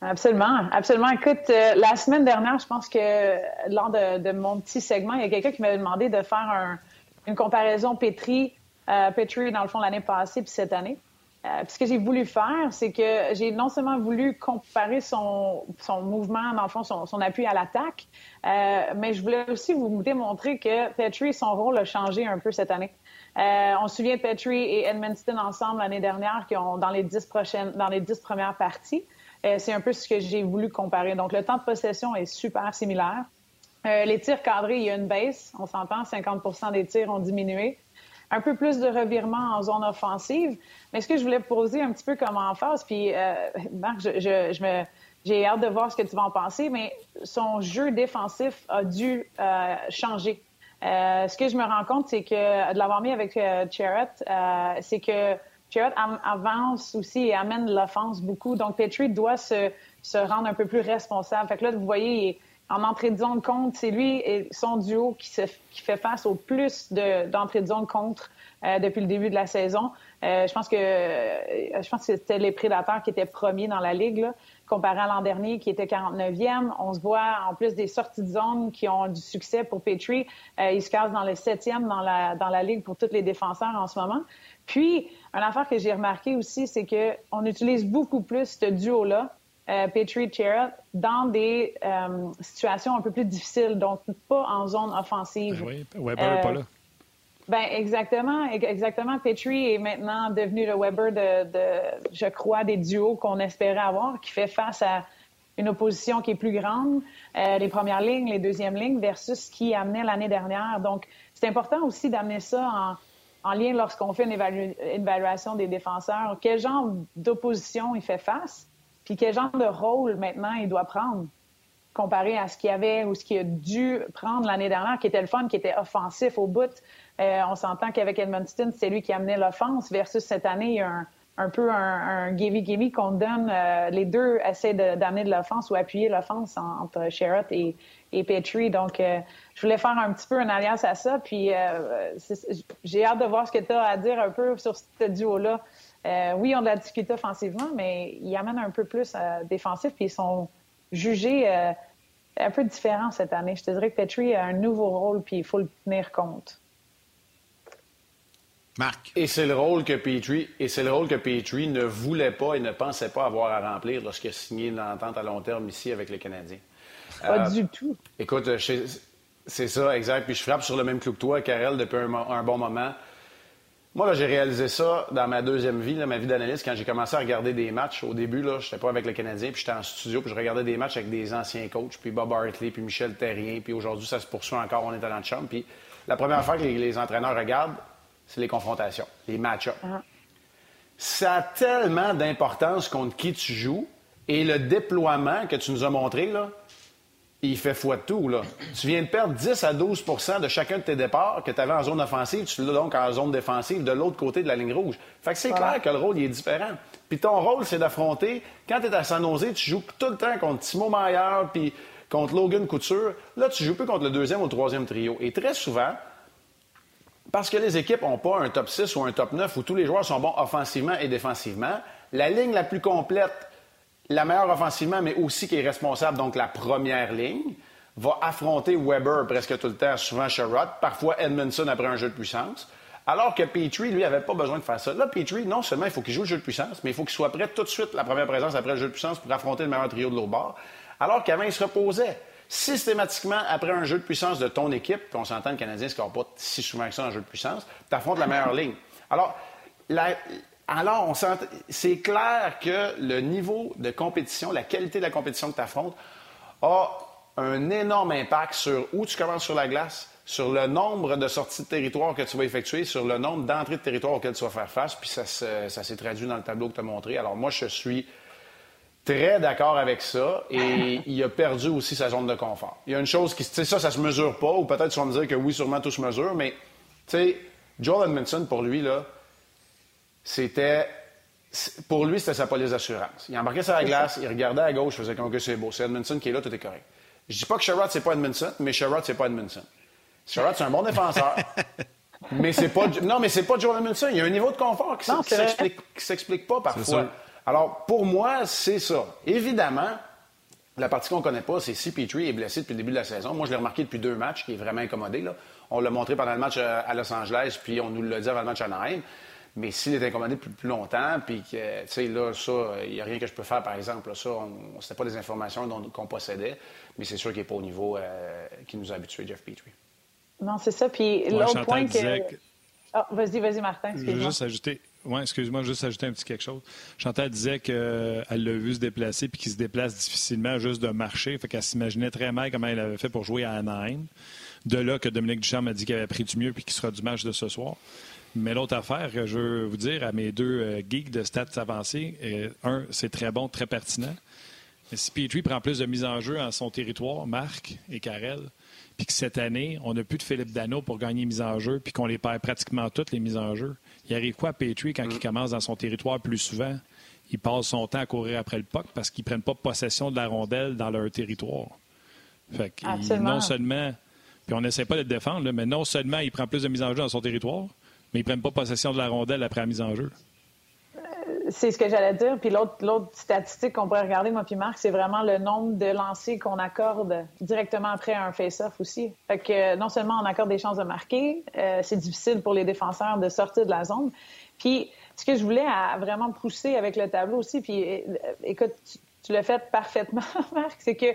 Absolument, absolument. Écoute, euh, la semaine dernière, je pense que lors de, mon petit segment, il y a quelqu'un qui m'avait demandé de faire une comparaison Petri, euh, Petri dans le fond l'année passée puis cette année. Euh, ce que j'ai voulu faire, c'est que j'ai non seulement voulu comparer son, mouvement, dans le fond, son, appui à l'attaque, euh, mais je voulais aussi vous démontrer que Petrie, son rôle a changé un peu cette année. Euh, on se souvient de Petrie et Edmundston ensemble l'année dernière, qui ont dans les dix prochaines, dans les dix premières parties. Euh, c'est un peu ce que j'ai voulu comparer. Donc, le temps de possession est super similaire. Les tirs cadrés, il y a une baisse. On s'entend, 50% des tirs ont diminué un peu plus de revirement en zone offensive. Mais ce que je voulais poser un petit peu comme en face, puis euh, Marc, je, je, me, j'ai hâte de voir ce que tu vas en penser, mais son jeu défensif a dû euh, changer. Euh, ce que je me rends compte, c'est que de l'avoir mis avec euh, euh c'est que Jarrett avance aussi et amène l'offense beaucoup. Donc, Petrie doit se, se rendre un peu plus responsable. Fait que là, vous voyez, en entrée de zone contre, c'est lui et son duo qui, se, qui fait face au plus d'entrée de, zone contre euh, depuis le début de la saison. Euh, je pense que euh, je pense que c'était les Prédateurs qui étaient premiers dans la ligue, là, comparé à l'an dernier qui était 49e. On se voit en plus des sorties de zone qui ont du succès pour Petrie. il se casse dans le septième dans la, dans la ligue pour tous les défenseurs en ce moment. Puis, une affaire que j'ai remarqué aussi, c'est que on utilise beaucoup plus ce duo-là euh, Patriot dans des euh, situations un peu plus difficiles, donc pas en zone offensive. Ben oui, Weber n'est pas là. Ben exactement, exactement. Petrie est maintenant devenu le Weber de, je crois, des duos qu'on espérait avoir, qui fait face à une opposition qui est plus grande, euh, les premières lignes, les deuxièmes lignes, versus ce qui amenait l'année dernière. Donc, c'est important aussi d'amener ça en, lien lorsqu'on fait une, évaluation des défenseurs. Quel genre d'opposition il fait face, puis quel genre de rôle maintenant il doit prendre comparé à ce qu'il y avait ou ce qu'il a dû prendre l'année dernière, qui était le fun, qui était offensif au bout? Euh, on s'entend qu'avec Edmundston, c'est lui qui amenait l'offense, versus cette année, il y a un, peu un, un gimme qu'on donne. Euh, les deux essaient d'amener de, l'offense ou appuyer l'offense entre Sherrod et, et Petrie. Donc, euh, je voulais faire un petit peu un alliance à ça. Puis, j'ai hâte de voir ce que tu as à dire un peu sur ce duo-là. Oui, on a de la difficulté offensivement, mais ils amènent un peu plus défensif, puis ils sont jugés un peu différents cette année. Je te dirais que Petrie a un nouveau rôle, puis il faut le tenir compte. Marc. Et c'est le rôle que Petrie, et c'est le rôle que Petrie ne voulait pas et ne pensait pas avoir à remplir lorsqu'il a signé une entente à long terme ici avec les Canadiens. Pas euh, du tout. Écoute, c'est ça, exact. Puis je frappe sur le même clou que toi, Karel, depuis un, bon moment. Moi, là, j'ai réalisé ça dans ma deuxième vie, ma vie d'analyste, quand j'ai commencé à regarder des matchs. Au début, là, j'étais pas avec les Canadiens, puis j'étais en studio, puis je regardais des matchs avec des anciens coachs, puis Bob Hartley, puis Michel Terrien, puis aujourd'hui, ça se poursuit encore, on est dans le chambre. Puis la première fois que les entraîneurs regardent, c'est les confrontations, les match-ups. Ah. Ça a tellement d'importance contre qui tu joues et le déploiement que tu nous as montré, là, il fait foi de tout. Là. Tu viens de perdre 10 à 12% de chacun de tes départs que tu avais en zone offensive, tu l'as donc en zone défensive de l'autre côté de la ligne rouge. Fait que c'est clair que le rôle il est différent. Puis ton rôle, c'est d'affronter. Quand tu es à San Jose, tu joues tout le temps contre Timo Maillard puis contre Logan Couture. Là, tu joues plus contre le deuxième ou le troisième trio. Et très souvent, parce que les équipes n'ont pas un top 6 ou un top 9 où tous les joueurs sont bons offensivement et défensivement, la ligne la plus complète, la meilleure offensivement, mais aussi qui est responsable, donc la première ligne, va affronter Weber presque tout le temps, souvent Sherrod, parfois Edmondson après un jeu de puissance. Alors que Petrie, lui, n'avait pas besoin de faire ça. Là, Petrie, non seulement il faut qu'il joue le jeu de puissance, mais il faut qu'il soit prêt tout de suite, la première présence après le jeu de puissance, pour affronter le meilleur trio de l'autre bord. Alors qu'avant, il se reposait systématiquement, après un jeu de puissance de ton équipe, puis on s'entend, le Canadien ne score pas si souvent que ça en jeu de puissance, tu affrontes la meilleure ligne. Alors, alors c'est clair que le niveau de compétition, la qualité de la compétition que tu affrontes, a un énorme impact sur où tu commences sur la glace, sur le nombre de sorties de territoire que tu vas effectuer, sur le nombre d'entrées de territoire auxquelles tu vas faire face, puis ça, ça s'est traduit dans le tableau que tu as montré. Alors moi, je suis très d'accord avec ça et il a perdu aussi sa zone de confort. Il y a une chose qui, tu sais, ça, ça se mesure pas, ou peut-être tu vas me dire que oui, sûrement tout se mesure, mais, tu sais, Joel Edmondson, pour lui, là, c'était. Pour lui, c'était sa police d'assurance. Il embarquait sur la glace, il regardait à gauche, il faisait comme que c'est beau. C'est Edmondson qui est là, tout est correct. Je dis pas que Sherrod, c'est pas Edmondson, mais Sherrod, c'est pas Edmondson. Sherrod, c'est un bon défenseur. mais c'est pas. Non, mais c'est pas Joel Edmondson. Il y a un niveau de confort qui, ne s'explique pas parfois. Alors, pour moi, c'est ça. Évidemment, la partie qu'on ne connaît pas, c'est si Petrie est blessé depuis le début de la saison. Moi, je l'ai remarqué depuis deux matchs, qui est vraiment incommodé. Là. On l'a montré pendant le match euh, à Los Angeles, puis on nous l'a dit avant le match à Anaheim. Mais s'il est incommodé depuis plus longtemps, puis que, tu sais, là, ça, il n'y a rien que je peux faire, par exemple. ça, ce pas des informations qu'on possédait, mais c'est sûr qu'il n'est pas au niveau euh, qui nous a habitués, Jeff Petrie. Non, c'est ça. Puis l'autre point que... Ah, vas-y, vas-y, Martin. Je veux juste ajouter, oui, excuse-moi, juste ajouter un petit quelque chose. Chantal disait qu'elle l'a vu se déplacer puis qu'il se déplace difficilement juste de marcher. Fait qu'elle s'imaginait très mal comment elle avait fait pour jouer à Anaheim. De là que Dominique Duchamp a dit qu'il avait pris du mieux puis qu'il sera du match de ce soir. Mais l'autre affaire que je veux vous dire à mes deux euh, geeks de stats avancés, euh, un, c'est très bon, très pertinent. Mais si Petrie prend plus de mise en jeu en son territoire, Marc et Karel, puis que cette année, on n'a plus de Philippe Dano pour gagner mise en jeu, puis qu'on les perd pratiquement toutes les mises en jeu, il arrive quoi à Petrie quand il mm. commence dans son territoire plus souvent? Il passe son temps à courir après le puck parce qu'ils ne prennent pas possession de la rondelle dans leur territoire. Fait non seulement, puis on n'essaie pas de le défendre, mais non seulement il prend plus de mise en jeu dans son territoire, mais ils ne prennent pas possession de la rondelle après la mise en jeu. C'est ce que j'allais dire. Puis l'autre statistique qu'on pourrait regarder, moi puis Marc, c'est vraiment le nombre de lancers qu'on accorde directement après un face-off aussi. Fait que non seulement on accorde des chances de marquer, euh, c'est difficile pour les défenseurs de sortir de la zone. Puis ce que je voulais vraiment pousser avec le tableau aussi, puis euh, écoute, tu, l'as fait parfaitement, Marc, c'est que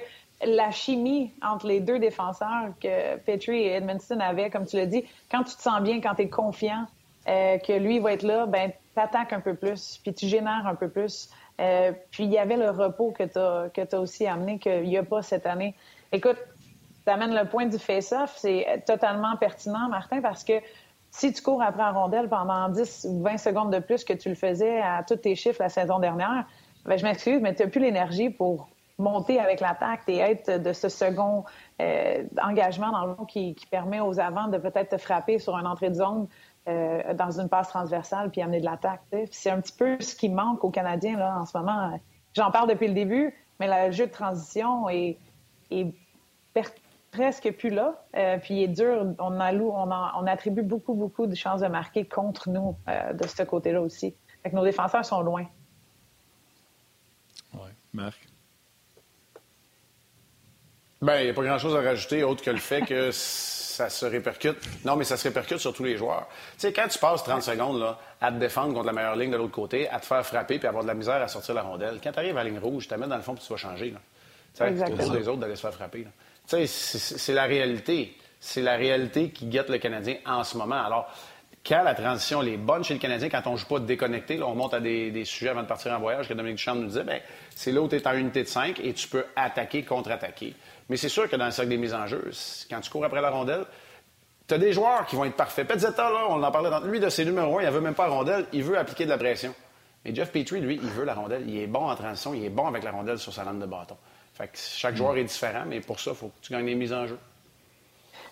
la chimie entre les deux défenseurs que Petrie et Edmondson avaient, comme tu l'as dit, quand tu te sens bien, quand tu es confiant, euh, que lui va être là, ben t'attaques un peu plus, puis tu génères un peu plus. puis il y avait le repos que tu as, aussi amené, qu'il n'y a pas cette année. Écoute, tu amènes le point du face-off, c'est totalement pertinent, Martin, parce que si tu cours après la rondelle pendant 10 ou 20 secondes de plus que tu le faisais à tous tes chiffres la saison dernière, ben, je m'excuse, mais tu n'as plus l'énergie pour monter avec l'attaque et être de ce second euh, engagement dans le fond qui, permet aux avants de peut-être te frapper sur une entrée de zone euh, dans une passe transversale puis amener de l'attaque. C'est un petit peu ce qui manque aux Canadiens là, en ce moment. J'en parle depuis le début, mais le jeu de transition est, presque plus là. Euh, puis il est dur. On, on, attribue beaucoup, beaucoup de chances de marquer contre nous de ce côté-là aussi. Fait nos défenseurs sont loin. Oui. Marc? Bien, il n'y a pas grand-chose à rajouter autre que le fait que ça se répercute. Non, mais ça se répercute sur tous les joueurs. Tu sais, quand tu passes 30 secondes là, à te défendre contre la meilleure ligne de l'autre côté, à te faire frapper puis avoir de la misère à sortir la rondelle, quand tu arrives à la ligne rouge, tu mets dans le fond puis tu vas changer. Là. Exactement. les autres d'aller se faire frapper. Là c'est la réalité. C'est la réalité qui guette le Canadien en ce moment. Alors, quand la transition est bonne chez le Canadien, quand on ne joue pas déconnecté, là, on monte à des, sujets avant de partir en voyage, que Dominique Duchamp nous disait, ben, c'est là où tu es en unité de 5 et tu peux attaquer, contre-attaquer. Mais c'est sûr que dans le cercle des mises en jeu, quand tu cours après la rondelle, tu as des joueurs qui vont être parfaits. Petzetta, là, on en parlait dans lui de ses numéros 1, il ne veut même pas la rondelle, il veut appliquer de la pression. Mais Jeff Petrie, lui, il veut la rondelle. Il est bon en transition, il est bon avec la rondelle sur sa lame de bâton. Fait que chaque joueur est différent, mais pour ça, il faut que tu gagnes les mises en jeu.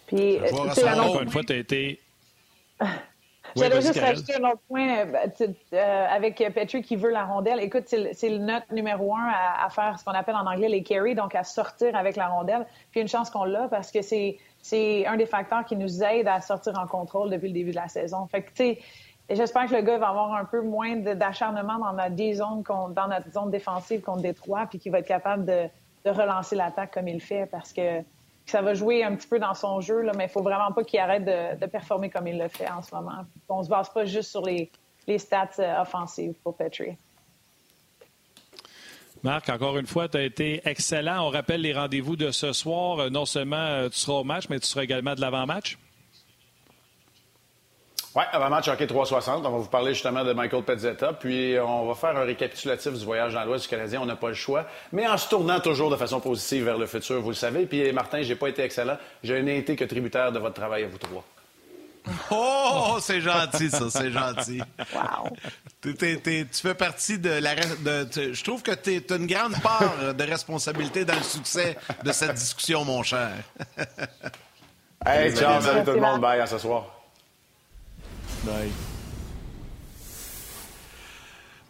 Puis, euh, encore une fois, tu as été. J'allais juste rajouter un autre point euh, ben, euh, avec Petrie qui veut la rondelle. Écoute, c'est le note numéro un à, faire ce qu'on appelle en anglais les carry, donc à sortir avec la rondelle. Puis une chance qu'on l'a parce que c'est un des facteurs qui nous aide à sortir en contrôle depuis le début de la saison. Fait que, tu sais, j'espère que le gars va avoir un peu moins d'acharnement dans notre, zone, dans notre zone défensive contre Détroit, puis qu'il va être capable de, de relancer l'attaque comme il fait parce que ça va jouer un petit peu dans son jeu, là, mais il faut vraiment pas qu'il arrête de, performer comme il le fait en ce moment. On se base pas juste sur les, stats euh, offensives pour Petrie. Marc, encore une fois, tu as été excellent. On rappelle les rendez-vous de ce soir. Euh, non seulement euh, tu seras au match, mais tu seras également de l'avant-match. Oui, avant-match hockey 360, on va vous parler justement de Michael Pezzetta, puis on va faire un récapitulatif du voyage dans l'Ouest du Canadien. On n'a pas le choix, mais en se tournant toujours de façon positive vers le futur, vous le savez. Puis Martin, j'ai pas été excellent. Je n'ai été que tributaire de votre travail à vous trois. Oh, c'est gentil, ça, c'est gentil. Wow. tu fais partie de la. De, je trouve que tu as une grande part de responsabilité dans le succès de cette discussion, mon cher. hey, ciao, salut tout le monde. Bye, à ce soir. Bye.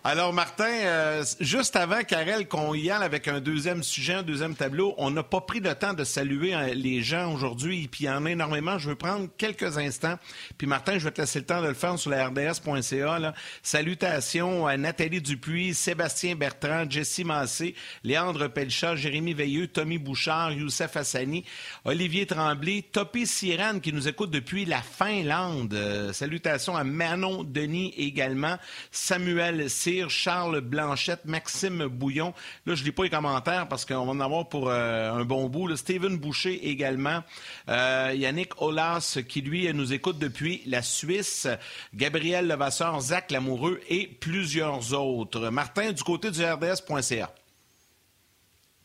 Alors, Martin, euh, juste avant, Karel, qu'on y aille avec un deuxième sujet, un deuxième tableau, on n'a pas pris le temps de saluer euh, les gens aujourd'hui, puis il y en a énormément. Je veux prendre quelques instants. Puis, Martin, je vais te laisser le temps de le faire sur la RDS.ca. Salutations à Nathalie Dupuis, Sébastien Bertrand, Jessie Massé, Léandre Pelchat, Jérémy Veilleux, Tommy Bouchard, Youssef Hassani, Olivier Tremblay, Topi Siran qui nous écoute depuis la Finlande. Euh, salutations à Manon Denis également, Samuel C. Charles Blanchette, Maxime Bouillon. Là, je lis pas les commentaires parce qu'on va en avoir pour euh, un bon bout. Steven Boucher également. Euh, Yannick Olas qui, lui, nous écoute depuis la Suisse. Gabriel Levasseur, Zach Lamoureux et plusieurs autres. Martin, du côté du RDS.ca.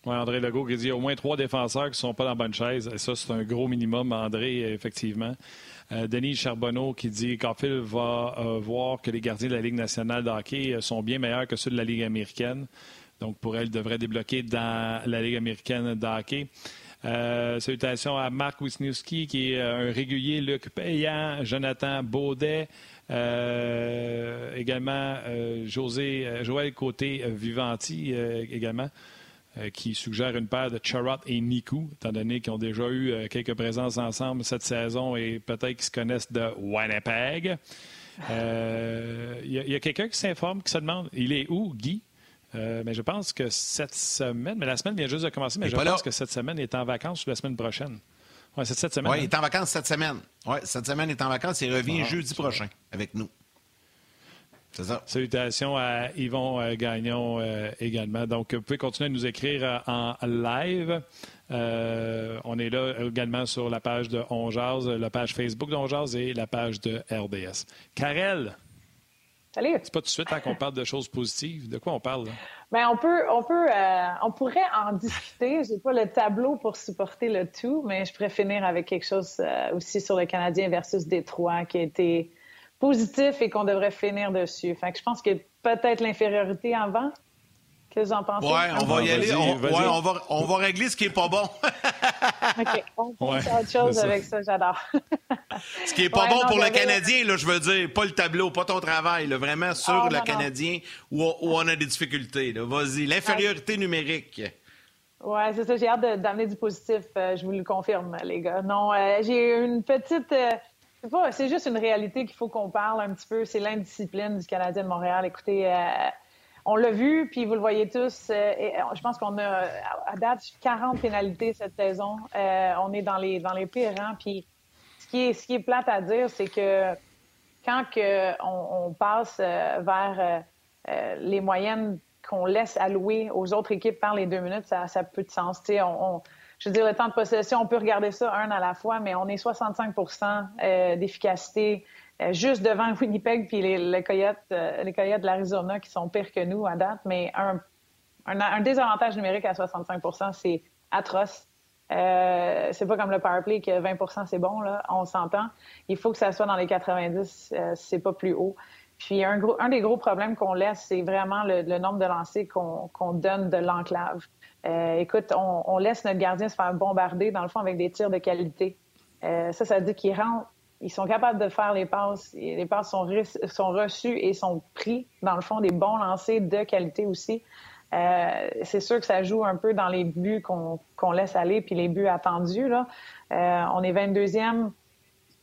Oui, André Legault qui dit au moins trois défenseurs qui ne sont pas dans la bonne chaise. Et ça, c'est un gros minimum, André, effectivement. Euh, Denis Charbonneau qui dit qu'Arphil va euh, voir que les gardiens de la Ligue nationale de euh, sont bien meilleurs que ceux de la Ligue américaine. Donc, pour elle, devrait débloquer dans la Ligue américaine de salutations à Marc Wisniewski, qui est un régulier, Luc Payan, Jonathan Baudet, également José, Joël Côté-Vivanti également. Euh, qui suggère une paire de Charrot et Niku, étant donné qu'ils ont déjà eu euh, quelques présences ensemble cette saison et peut-être qu'ils se connaissent de Winnipeg. Il euh, y a, quelqu'un qui s'informe, qui se demande il est où, Guy? Mais je pense que cette semaine, mais la semaine vient juste de commencer, mais je pense que cette semaine est en vacances ou la semaine prochaine. Oui, c'est cette semaine. Oui, il est en vacances cette semaine. Oui, cette semaine, il est en vacances. Il revient ah, jeudi prochain avec nous. Salutations à Yvon euh, Gagnon euh, également. Donc, vous pouvez continuer à nous écrire euh, en live. on est là également sur la page de On la page Facebook On et la page de RDS. Karel. Salut. C'est pas tout de suite hein, qu'on parle de choses positives. De quoi on parle? Là? Bien, on peut, on peut, euh, on pourrait en discuter. J'ai pas le tableau pour supporter le tout, mais je pourrais finir avec quelque chose euh, aussi sur le Canadien versus Détroit qui a été positif et qu'on devrait finir dessus. Fait que je pense que peut-être l'infériorité avant. Qu'est-ce que vous en pensez? Ouais, on va y aller. On, ouais, on, va, on va régler ce qui est pas bon. OK. On pense à autre chose avec ça, j'adore. ce qui est pas Ouais, bon non, pour le Canadien, là, je veux dire, pas le tableau, pas ton travail, là, vraiment sur Ah, le non, non. Canadien où, où on a des difficultés. là. Vas-y, l'infériorité numérique. Oui, c'est ça. J'ai hâte de- d'amener du positif. euh, je vous le confirme, les gars. Non, euh, j'ai une petite. euh, c'est juste une réalité qu'il faut qu'on parle un petit peu. C'est l'indiscipline du Canadien de Montréal. Écoutez, euh, on l'a vu, puis vous le voyez tous. euh, euh, je pense qu'on a, à date, 40 pénalités cette saison. On est dans les, dans les pires rangs. Puis ce qui est, ce qui est plate à dire, c'est que quand on, passe vers les moyennes qu'on laisse allouer aux autres équipes par les deux minutes, ça, ça a peu de sens. Je veux dire, le temps de possession, on peut regarder ça un à la fois, mais on est 65% euh, d'efficacité euh, juste devant Winnipeg puis les, les Coyotes, euh, les Coyotes de l'Arizona qui sont pires que nous à date, mais un, désavantage numérique à 65% c'est atroce. C'est pas comme le power play que 20% c'est bon, là, on s'entend. Il faut que ça soit dans les 90, euh, c'est pas plus haut. Puis un, des gros problèmes qu'on laisse, c'est vraiment le, nombre de lancers qu'on donne de l'enclave. Euh, écoute, on, laisse notre gardien se faire bombarder, dans le fond, avec des tirs de qualité. Euh, ça, ça dit qu'ils rentrent, ils sont capables de faire les passes. Les passes sont, re- sont reçues et sont pris, dans le fond, des bons lancers de qualité aussi. Euh, c'est sûr que ça joue un peu dans les buts qu'on laisse aller, puis les buts attendus. On est 22e.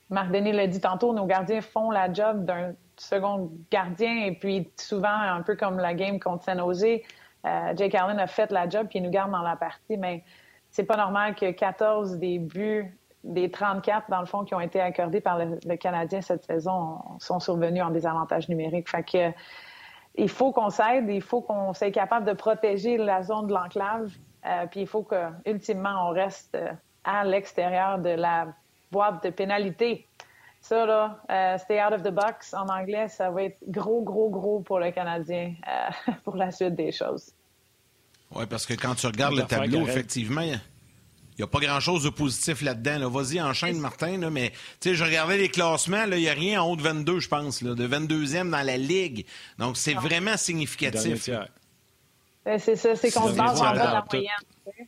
Marc Denis l'a dit tantôt, nos gardiens font la job d'un second gardien, et puis souvent, un peu comme la game contre San Jose, euh, Jake Allen a fait la job, puis il nous garde dans la partie, mais c'est pas normal que 14 des buts des 34, dans le fond, qui ont été accordés par le, Canadien cette saison sont survenus en désavantage numérique. Fait que il faut qu'on s'aide, il faut qu'on soit capable de protéger la zone de l'enclave, euh, puis il faut que, ultimement, on reste euh, à l'extérieur de la boîte de pénalité. Ça, là, euh, stay out of the box en anglais, ça va être gros, gros, gros pour le Canadien euh, pour la suite des choses. Oui, parce que quand tu regardes le tableau, effectivement, il n'y a pas grand-chose de positif là-dedans. Là. Vas-y, enchaîne, Martin. Là, mais tu sais, je regardais les classements, là, il n'y a rien en haut de 22, je pense, là, de 22e dans la Ligue. Donc, c'est vraiment Dernier significatif. Ben, C'est ça, c'est qu'on se base en bas de la moyenne.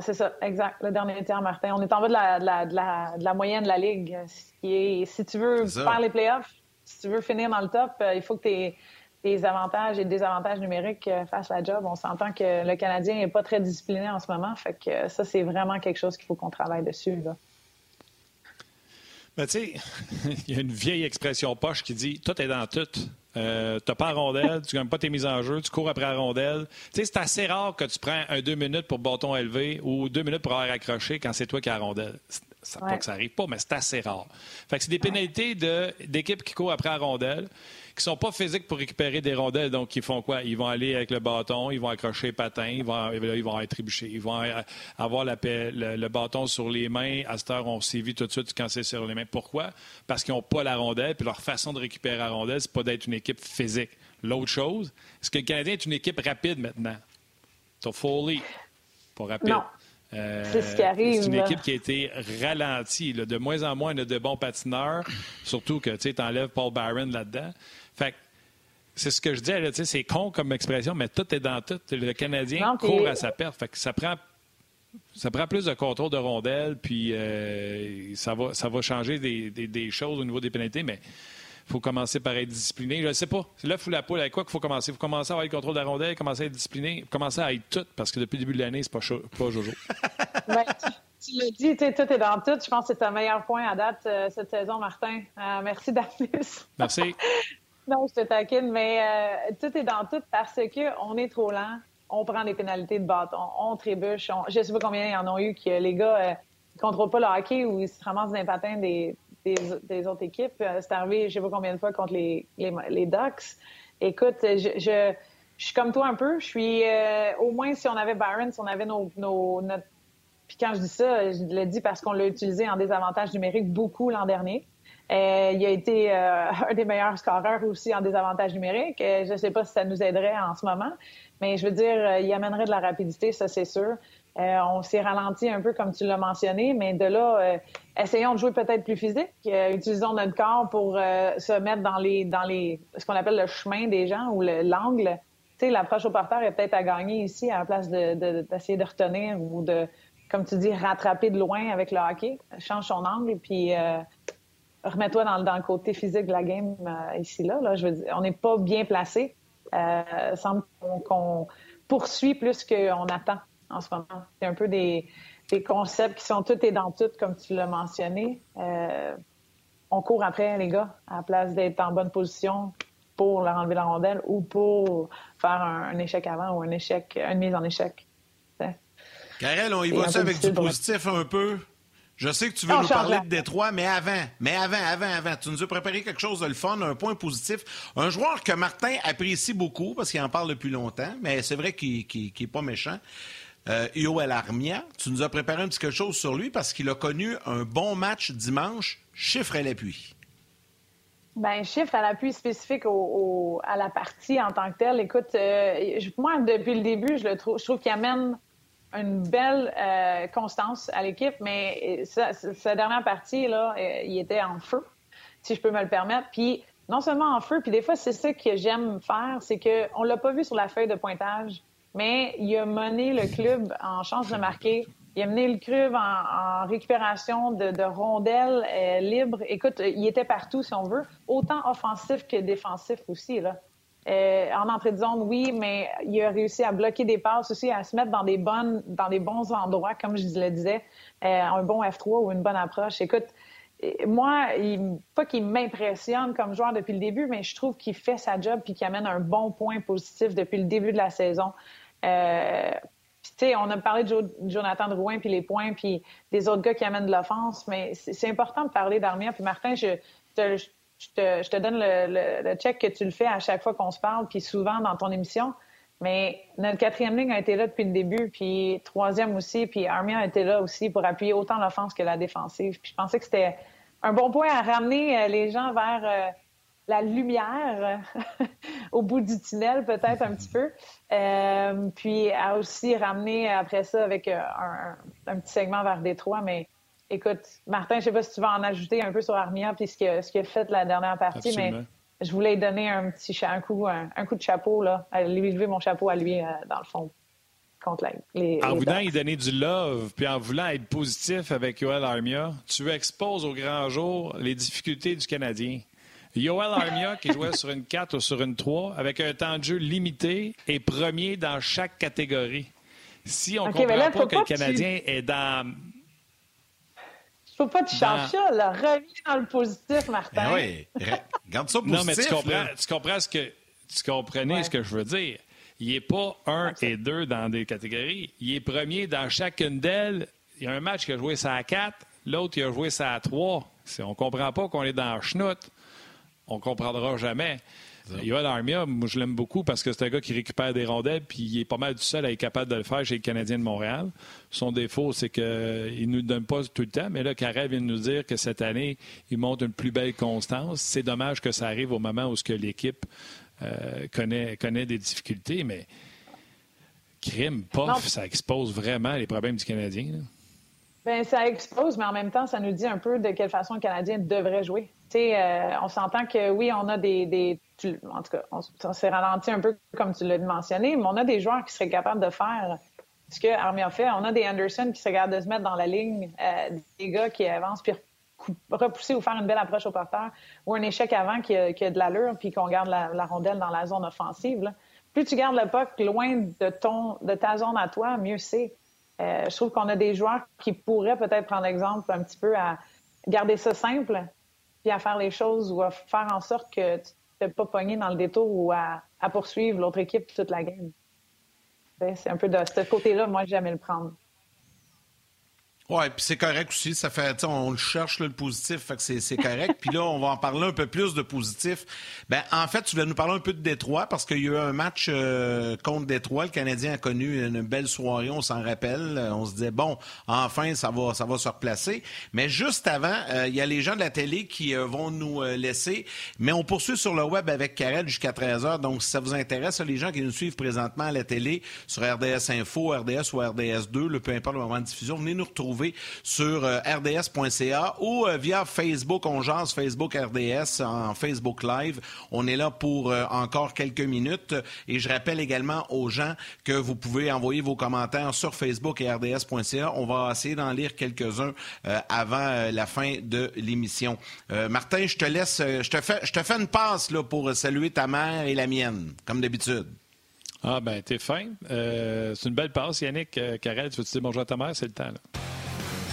C'est ça, exact, le dernier tiers, Martin. On est en bas de la, de la, de la, de la moyenne de la Ligue. Ce qui est, si tu veux faire les playoffs, si tu veux finir dans le top, euh, il faut que tes, tes avantages et désavantages numériques euh, fassent la job. On s'entend que le Canadien n'est pas très discipliné en ce moment. Fait que ça, c'est vraiment quelque chose qu'il faut qu'on travaille dessus. Là. Ben, tu sais, il y a une vieille expression poche qui dit Tout est dans tout. Euh, tu n'as pas la rondelle, tu gagnes pas tes mises en jeu, tu cours après la rondelle. Tu sais, c'est assez rare que tu prends un deux minutes pour bâton élevé ou deux minutes pour avoir accroché quand c'est toi qui as la rondelle. Ça, Ouais. Pas que ça arrive pas, mais c'est assez rare. Fait que c'est des pénalités de- d'équipes qui courent après la rondelle, qui sont pas physiques pour récupérer des rondelles. Donc, ils font quoi? Ils vont aller avec le bâton, ils vont accrocher les patins, ils vont, ils vont être trébuchés. Ils vont euh, avoir la le, le bâton sur les mains. À cette heure, on sévit tout de suite quand c'est sur les mains. Pourquoi? Parce qu'ils n'ont pas la rondelle, puis leur façon de récupérer la rondelle, c'est pas d'être une équipe physique. L'autre chose, est-ce que le Canadien est une équipe rapide maintenant? T'as Foley, pas rapide. Non. Euh, C'est ce qui arrive, C'est une équipe qui a été ralentie. là. De moins en moins, on a de bons patineurs. Surtout que tu enlèves Paul Byron là-dedans. Fait c'est ce que je disais, c'est con comme expression, mais tout est dans tout. Le Canadien Non, court à sa perte. Fait que ça prend, ça prend plus de contrôle de rondelles, puis euh, ça, va, ça va changer des, des- des choses au niveau des pénalités, mais il faut commencer par être discipliné. Je ne sais pas. C'est là, fou la poule. Avec quoi qu'il faut commencer? Il faut commencer à avoir le contrôle de la rondelle, commencer à être discipliné, commencer à être tout, parce que depuis le début de l'année, c'est pas, chaud- pas Jojo. Ben, tu l'as dit, tu sais, tout est dans tout. Je pense que c'est un meilleur point à date euh, cette saison, Martin. Euh, merci d'appeler. Merci. Non, je te taquine, mais euh, tout est dans tout parce que on est trop lent. On prend des pénalités de bâton, on trébuche. On... Je sais pas combien il y en a eu que les gars euh, contrôlent pas le hockey ou ils se ramassent dans les patins des, des, des autres équipes. Euh, C'est arrivé, je sais pas combien de fois contre les, Ducks. Écoute, je, je, suis comme toi un peu. Je suis euh, au moins si on avait Byron, si on avait nos, nos puis quand je dis ça, je le dis parce qu'on l'a utilisé en désavantage numérique beaucoup l'an dernier. Euh, il a été euh, un des meilleurs scoreurs aussi en désavantage numérique. Euh, je ne sais pas si ça nous aiderait en ce moment, mais je veux dire, il amènerait de la rapidité, ça c'est sûr. on s'est ralenti un peu comme tu l'as mentionné, mais de là, essayons de jouer peut-être plus physique. utilisons notre corps pour se mettre dans les dans les ce qu'on appelle le chemin des gens ou l'angle. Tu sais, l'approche au porteur est peut-être à gagner ici à la place d'essayer de, de, retenir ou de, comme tu dis, rattraper de loin avec le hockey. Change son angle, puis remets-toi dans, dans, le côté physique de la game euh, ici là. là. Je veux dire, on n'est pas bien placé. Euh, semble qu'on poursuit plus qu'on attend en ce moment. C'est un peu des, des, concepts qui sont tout et dans tout, comme tu l'as mentionné. Euh, on court après les gars à la place d'être en bonne position pour leur enlever la rondelle ou pour faire un, échec avant ou un échec, une mise en échec. Karel, on y va avec du positif un peu? Je sais que tu veux nous parler de Détroit, mais avant, mais avant, avant, avant, tu nous as préparé quelque chose de le fun, un point positif. Un joueur que Martin apprécie beaucoup parce qu'il en parle depuis longtemps, mais c'est vrai qu'il n'est pas méchant. Euh, Yoel Armia, tu nous as préparé un petit quelque chose sur lui parce qu'il a connu un bon match dimanche, chiffre à l'appui. Ben, chiffre à l'appui spécifique au, à la partie en tant que telle. Écoute, euh, moi, depuis le début, je le trouve, je trouve qu'il amène une belle euh, constance à l'équipe, mais sa, dernière partie, là, euh, il était en feu, si je peux me le permettre. Puis non seulement en feu, puis des fois, c'est ça que j'aime faire, c'est qu'on l'a pas vu sur la feuille de pointage, mais il a mené le club en chance de marquer. Il a mené le club en, récupération de, rondelles euh, libres. Écoute, il était partout, si on veut, autant offensif que défensif aussi. Là. Euh, en entrée de zone, oui, mais il a réussi à bloquer des passes aussi, à se mettre dans des bonnes, dans des bons endroits, comme je le disais, euh, un bon F3 ou une bonne approche. Écoute, euh, moi, pas qu'il m'impressionne comme joueur depuis le début, mais je trouve qu'il fait sa job puis qu'il amène un bon point positif depuis le début de la saison. Euh, tu sais, on a parlé de Jonathan Drouin puis les points puis des autres gars qui amènent de l'offense, mais c'est important de parler d'Armia. Puis Martin, je, je, je te, donne le, check que tu le fais à chaque fois qu'on se parle, puis souvent dans ton émission. Mais notre quatrième ligne a été là depuis le début, puis troisième aussi, puis Armia a été là aussi pour appuyer autant l'offense que la défensive. Puis je pensais que c'était un bon point à ramener euh, les gens vers euh, la lumière au bout du tunnel, peut-être un petit peu. Euh, puis à aussi ramener après ça avec un, un, petit segment vers Détroit, mais Écoute, Martin, je ne sais pas si tu vas en ajouter un peu sur Armia puis ce qu'il a, fait la dernière partie, mais je voulais lui donner un petit un coup, un, coup de chapeau, là, à lui lever mon chapeau à lui, euh, dans le fond, contre les. en voulant y donner du love, puis en voulant être positif avec Yoel Armia, tu exposes au grand jour les difficultés du Canadien. Yoel Armia, qui jouait sur une 4 ou sur une 3, avec un temps de jeu limité, est premier dans chaque catégorie. Si on ne comprend pas que le Canadien est dans faut pas te changer ça, là. Reviens dans le positif, Martin. Ben oui, garde ça positif. Non, mais tu comprends, tu comprends ce que tu comprenais ce que je veux dire. Il n'est pas un et deux dans des catégories. Il est premier dans chacune d'elles. Il y a un match qui a joué ça à 4, l'autre il a joué ça à 3. Si on ne comprend pas qu'on est dans schnout, on ne comprendra jamais. Yoel Armia, moi, je l'aime beaucoup parce que c'est un gars qui récupère des rondelles, puis il est pas mal du seul à être capable de le faire chez les Canadiens de Montréal. Son défaut, c'est qu'il ne nous donne pas tout le temps, mais là, Carré vient de nous dire que cette année, il montre une plus belle constance. C'est dommage que ça arrive au moment où l'équipe euh, connaît, connaît des difficultés, mais crime, pof, ça expose vraiment les problèmes du Canadien. Bien, ça expose, mais en même temps, ça nous dit un peu de quelle façon le Canadien devrait jouer. Euh, on s'entend que oui, on a des, en tout cas, on, s'est ralenti un peu comme tu l'as mentionné, mais on a des joueurs qui seraient capables de faire ce que Armia fait. On a des Anderson qui seraient capables de se mettre dans la ligne, euh, des gars qui avancent puis repousser ou faire une belle approche au porteur, ou un échec avant qui a, de l'allure puis qu'on garde la, rondelle dans la zone offensive. Plus tu gardes le puck loin de ton de ta zone à toi, mieux c'est. Euh, je trouve qu'on a des joueurs qui pourraient peut-être prendre exemple un petit peu à garder ça simple, puis à faire les choses ou à faire en sorte que tu ne pas pogner dans le détour ou à, poursuivre l'autre équipe toute la game. C'est un peu de ce côté-là, moi, jamais le prendre. Oui, puis c'est correct aussi. Ça fait, on le cherche, là, le positif, fait que c'est, correct. puis là, on va en parler un peu plus de positif. Ben, en fait, tu voulais nous parler un peu de Détroit parce qu'il y a eu un match euh, contre Détroit. Le Canadien a connu une belle soirée, on s'en rappelle. Euh, On se disait, bon, enfin, ça va, ça va se replacer. Mais juste avant, euh, il y a les gens de la télé qui euh, vont nous laisser. Mais on poursuit sur le web avec Karel jusqu'à 13h. Donc, si ça vous intéresse, les gens qui nous suivent présentement à la télé, sur RDS Info, RDS ou RDS2, le peu importe le moment de diffusion, venez nous retrouver sur euh, rds.ca ou euh, via Facebook, on jase Facebook RDS en Facebook Live. On est là pour euh, encore quelques minutes et je rappelle également aux gens que vous pouvez envoyer vos commentaires sur Facebook et rds.ca. On va essayer d'en lire quelques-uns avant la fin de l'émission. Martin, je te laisse, je te fais, je te fais une passe là, pour saluer ta mère et la mienne, comme d'habitude. Ah, ben, t'es fin. C'est une belle passe, Yannick. Karel, tu veux te dire bonjour à ta mère? C'est le temps.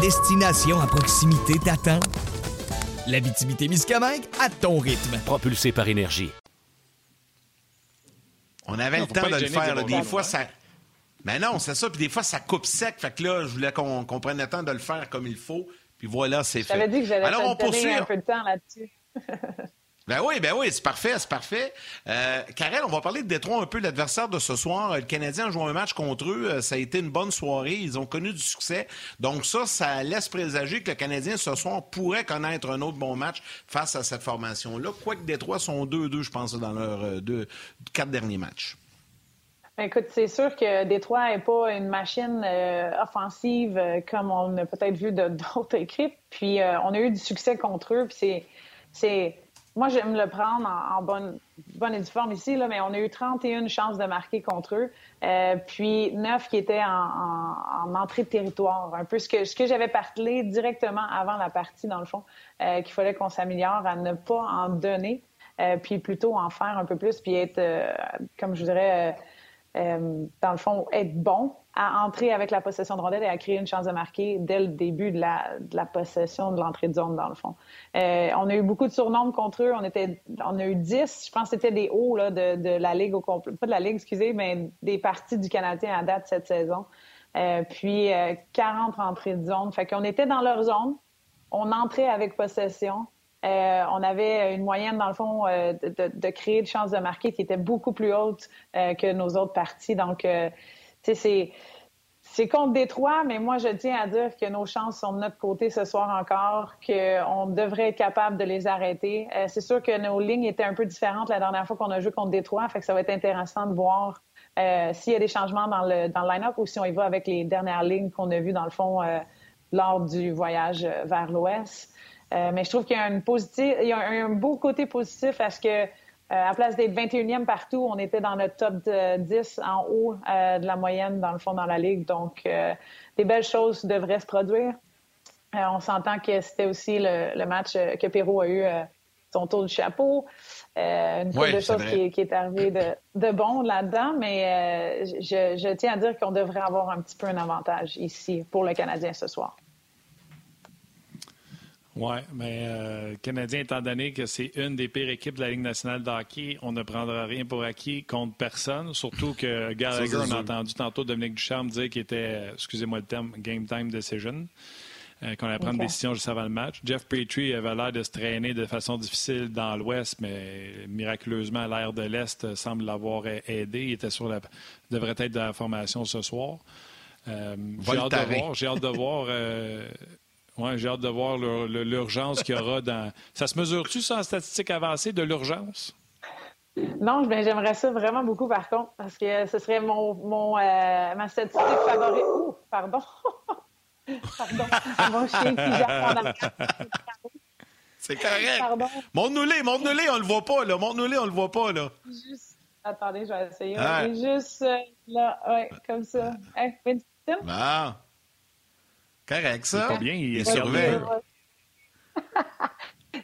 Destination à proximité t'attend. L'Abitibi-Témiscamingue à ton rythme. Propulsé par énergie. On avait Non, le temps de le faire. là. Des bon fois, moment. ça. Mais non, c'est ça. Puis des fois, ça coupe sec. Fait que là, je voulais qu'on prenne le temps de le faire comme il faut. Puis voilà, c'est fait. t'avais dit que j'allais Alors, on te donner poursuit. un peu de temps là-dessus. Ben oui, ben oui, c'est parfait, c'est parfait. Euh, on va parler de Détroit un peu, l'adversaire de ce soir. Le Canadien a joué un match contre eux. Euh, Ça a été une bonne soirée. Ils ont connu du succès. Donc ça, ça laisse présager que le Canadien, ce soir, pourrait connaître un autre bon match face à cette formation-là. Quoique Détroit sont 2-2, je pense, dans leurs euh, deux, quatre derniers matchs. Écoute, c'est sûr que Détroit n'est pas une machine euh, offensive euh, comme on a peut-être vu d'autres équipes. Puis euh, on a eu du succès contre eux. Puis c'est, moi j'aime le prendre en, bonne, bonne et due forme ici mais on a eu 31 chances de marquer contre eux, euh, puis 9 qui étaient en, en- en entrée de territoire. Un peu ce que ce que j'avais parlé directement avant la partie dans le fond, euh, qu'il fallait qu'on s'améliore à ne pas en donner, euh, puis plutôt en faire un peu plus, puis être, comme je dirais. dans le fond, être bon à entrer avec la possession de rondelle et à créer une chance de marquer dès le début de la, de la possession de l'entrée de zone, dans le fond. Euh, on a eu beaucoup de surnombres contre eux. On, était, on a eu 10, je pense que c'était des hauts là, de, de la Ligue au complet. Pas de la Ligue, excusez, mais des parties du Canadien à date cette saison. Euh, puis euh, 40 entrées de zone. Fait qu'on était dans leur zone. On entrait avec possession. Euh, on avait une moyenne, dans le fond, euh, de, de- de créer de chances de marquer qui était beaucoup plus haute euh, que nos autres parties. Donc, euh, c'est. C'est contre Détroit, mais moi, je tiens à dire que nos chances sont de notre côté ce soir encore, qu'on devrait être capable de les arrêter. Euh, c'est sûr que nos lignes étaient un peu différentes la dernière fois qu'on a joué contre Détroit, fait que ça va être intéressant de voir euh, s'il y a des changements dans le, dans le line-up ou si on y va avec les dernières lignes qu'on a vues, dans le fond, euh, lors du voyage euh, vers l'Ouest. Euh, mais je trouve qu'il y a, une positive, il y a un, beau côté positif à ce que, à place d'être 21e partout, on était dans le top de 10 en haut euh, de la moyenne, dans le fond, dans la Ligue. Donc, euh, des belles choses devraient se produire. Euh, on s'entend que c'était aussi le, le match euh, que Perrault a eu euh, son tour du chapeau. Euh, une Oui, de choses qui, qui est arrivé de, de bon là-dedans, mais euh, je, je tiens à dire qu'on devrait avoir un petit peu un avantage ici pour le Canadien ce soir. Oui, mais euh, le Canadien, étant donné que c'est une des pires équipes de la Ligue nationale de hockey, on ne prendra rien pour acquis contre personne. Surtout que Gallagher, on a entendu tantôt Dominique Ducharme dire qu'il était, euh, excusez-moi le terme, game time decision, euh, qu'on allait prendre Ok. une décision juste avant le match. Jeff Petrie avait l'air de se traîner de façon difficile dans l'Ouest, mais miraculeusement, l'air de l'Est semble l'avoir a- aidé. Il était sur la, devrait être dans la formation ce soir. Euh, j'ai hâte de voir. J'ai hâte de voir. Ouais, j'ai hâte de voir l'ur- l'ur- l'urgence qu'il y aura dans. Ça se mesure-tu ça en statistique avancée de l'urgence? Non, ben, j'aimerais ça vraiment beaucoup, par contre, parce que ce serait mon, mon, euh, ma statistique favorite. Ouh, pardon. pardon. Mon chien qui jappe en arrière. C'est correct. Pardon. Montre-nous-les, montre-nous-les, on le voit pas, là. Montre-nous-les, on le voit pas, là. Juste... Attendez, je vais essayer. Ah. Juste euh, là, ouais, comme ça. Hey, Winston? Bon. Correct, ça. C'est pas bien, il Il est surveille.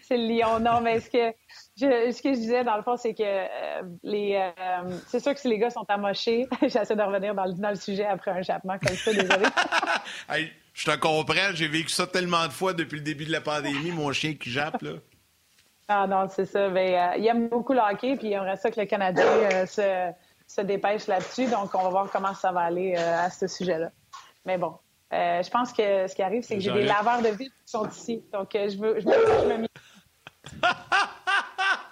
C'est le lion. Non, mais ce que je, ce que je disais, dans le fond, c'est que euh, les, euh, c'est sûr que si les gars sont amochés, j'essaie de revenir dans le, dans le sujet après un jappement comme ça, désolé. Hey, je te comprends, j'ai vécu ça tellement de fois depuis le début de la pandémie, mon chien qui jappe, là. Ah non, c'est ça. Mais, euh, il aime beaucoup le hockey, puis il aimerait ça que le Canadien euh, se, se dépêche là-dessus. Donc, on va voir comment ça va aller euh, à ce sujet-là. Mais bon, euh, je pense que ce qui arrive, c'est que j'ai des laveurs de vitres qui sont ici. Donc, euh, je, veux, je, me, je me mis-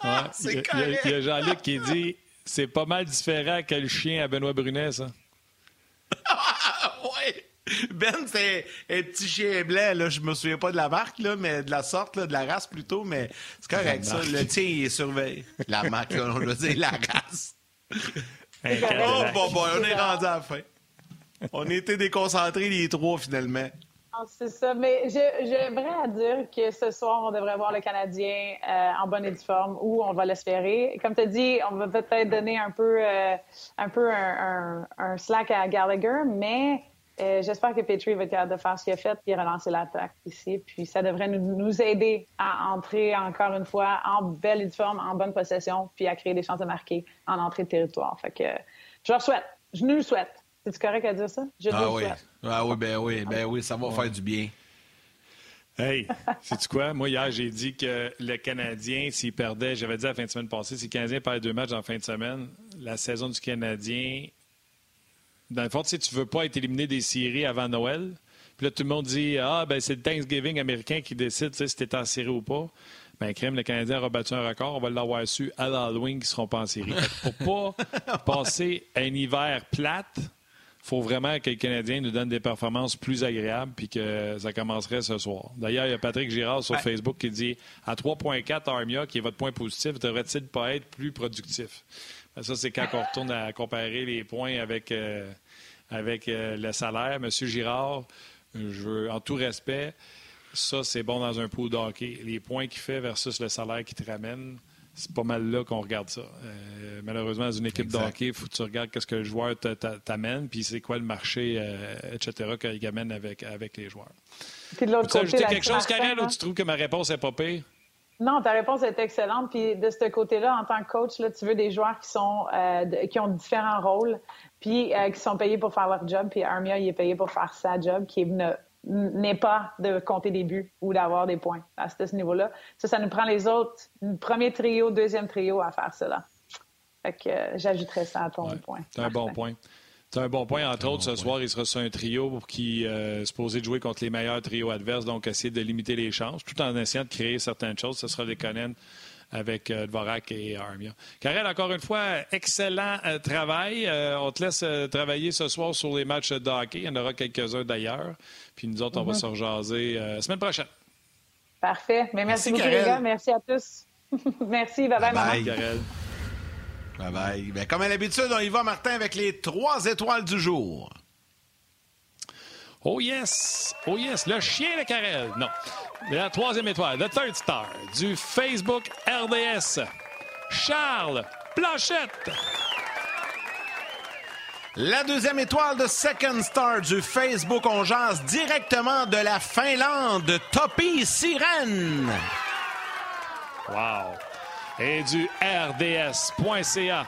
Ouais. C'est Il y a- correct. Il y a, Jean-Luc qui dit c'est pas mal différent que le chien à Benoît Brunet, ça. Ouais! Ben, c'est un petit chien blanc, là. Je me souviens pas de la marque, là, mais de la sorte, là, de la race plutôt, mais c'est correct, ça. Le tien, il est surveillé. La marque, là, on va dire la race. Oh, bon, bon, on est rendu à la fin. On était déconcentrés, les trois, finalement. Ah, C'est ça, mais j'aimerais dire que ce soir, on devrait voir le Canadien euh, en bonne et forme, ou on va l'espérer. Comme tu as dit, on va peut-être donner un peu, euh, un, peu un, slack à Gallagher, mais euh, j'espère que Petrie va être capable de faire ce qu'il a fait puis relancer l'attaque ici. Puis ça devrait nous, aider à entrer encore une fois en belle et forme, en bonne possession, puis à créer des chances de marquer en entrée de territoire. Fait que je leur souhaite. Je nous le souhaite. C'est correct à dire ça? Je Ah oui. Ah oui, ben oui, ben oui, ça va faire du bien. Hey, sais-tu quoi? Moi, hier, j'ai dit que le Canadien, s'il perdait, j'avais dit la fin de semaine passée, si le Canadien perd deux matchs en fin de semaine, la saison du Canadien, dans le fond, tu sais, tu veux pas être éliminé des séries avant Noël. Puis là, tout le monde dit Ah, ben c'est le Thanksgiving américain qui décide tu sais, si t'es en série ou pas. Ben, crème, le Canadien aura battu un record. On va l'avoir su à l'Halloween qu'ils seront pas en série. Pour pas passer un hiver plate, faut vraiment que le Canadien nous donne des performances plus agréables puis que ça commencerait ce soir. D'ailleurs, il y a Patrick Girard sur Ouais. Facebook qui dit à 3.4 Armia, qui est votre point positif, devrait-il pas être plus productif? Ben, ça, c'est quand on retourne à comparer les points avec, euh, avec euh, le salaire. Monsieur Girard, je veux, en tout respect, ça, c'est bon dans un pool de hockey. Les points qu'il fait versus le salaire qu'il te ramène, c'est pas mal là qu'on regarde ça. Euh, malheureusement, dans une équipe de Exact. hockey, il faut que tu regardes qu'est-ce que le joueur t'a- t'a- t'amène, puis c'est quoi le marché, euh, etc., qu'il amène avec, avec les joueurs. Puis de l'autre côté, ajouter quelque chose, Karel, Martin, ou tu trouves que ma réponse est pas pire? Non, ta réponse est excellente. Puis de ce côté-là, en tant que coach, là, tu veux des joueurs qui sont euh, de- qui ont différents rôles, puis euh, qui sont payés pour faire leur job. Puis Armia, il est payé pour faire sa job, qui ne- n'est pas de compter des buts ou d'avoir des points à ce niveau-là. Ça, ça nous prend les autres, premier trio, deuxième trio à faire cela. Fait que euh, j'ajouterais ça à ton Ouais. point. C'est un bon point. C'est un bon point. Entre autres, ce soir, il sera sur un trio qui euh, est supposé de jouer contre les meilleurs trios adverses, donc essayer de limiter les chances, tout en essayant de créer certaines choses. Ce sera les Conan avec euh, Dvorak et Armia. Karel, encore une fois, excellent euh, travail. Euh, on te laisse euh, travailler ce soir sur les matchs de hockey. Il y en aura quelques-uns d'ailleurs. Puis nous autres, on va se rejaser euh, semaine prochaine. Parfait. Mais Merci, merci, beaucoup, Karel. les gars. Merci à tous. merci. Bye-bye, maman. Bye. Karel. Bye bye. Ben, comme à l'habitude, on y va, Martin, avec les trois étoiles du jour. Oh yes! Oh yes! Le chien de Karel. Non. La troisième étoile, le third star du Facebook RDS. Charles Planchette. La deuxième étoile de Second Star du Facebook On Jase directement de la Finlande, Topi Sirène. Wow! Et du RDS.ca.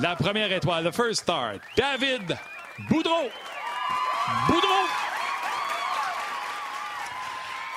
La première étoile, le first star, David Boudreau. Boudreau!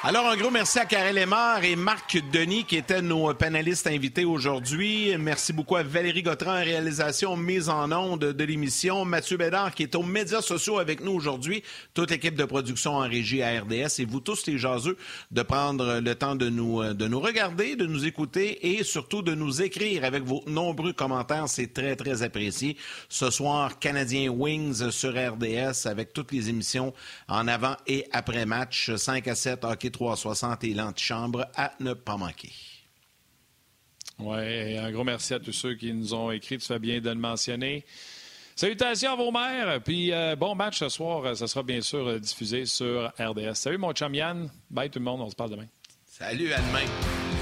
Alors, un gros merci à Karel Lemar et Marc Denis qui étaient nos panélistes invités aujourd'hui. Merci beaucoup à Valérie Gautran réalisation mise en onde de l'émission. Mathieu Bédard qui est aux médias sociaux avec nous aujourd'hui. Toute l'équipe de production en régie à RDS et vous tous les jaseux de prendre le temps de nous, de nous regarder, de nous écouter et surtout de nous écrire avec vos nombreux commentaires. C'est très, très apprécié. Ce soir, Canadien Wings sur RDS avec toutes les émissions en avant et après match. 5 à 7, hockey 360 et l'antichambre à ne pas manquer. Oui, un gros merci à tous ceux qui nous ont écrit. Tu fais bien de le mentionner. Salutations à vos mères. Puis euh, bon match ce soir. Ça sera bien sûr euh, diffusé sur RDS. Salut mon chum Yann. Bye tout le monde. On se parle demain. Salut, à demain.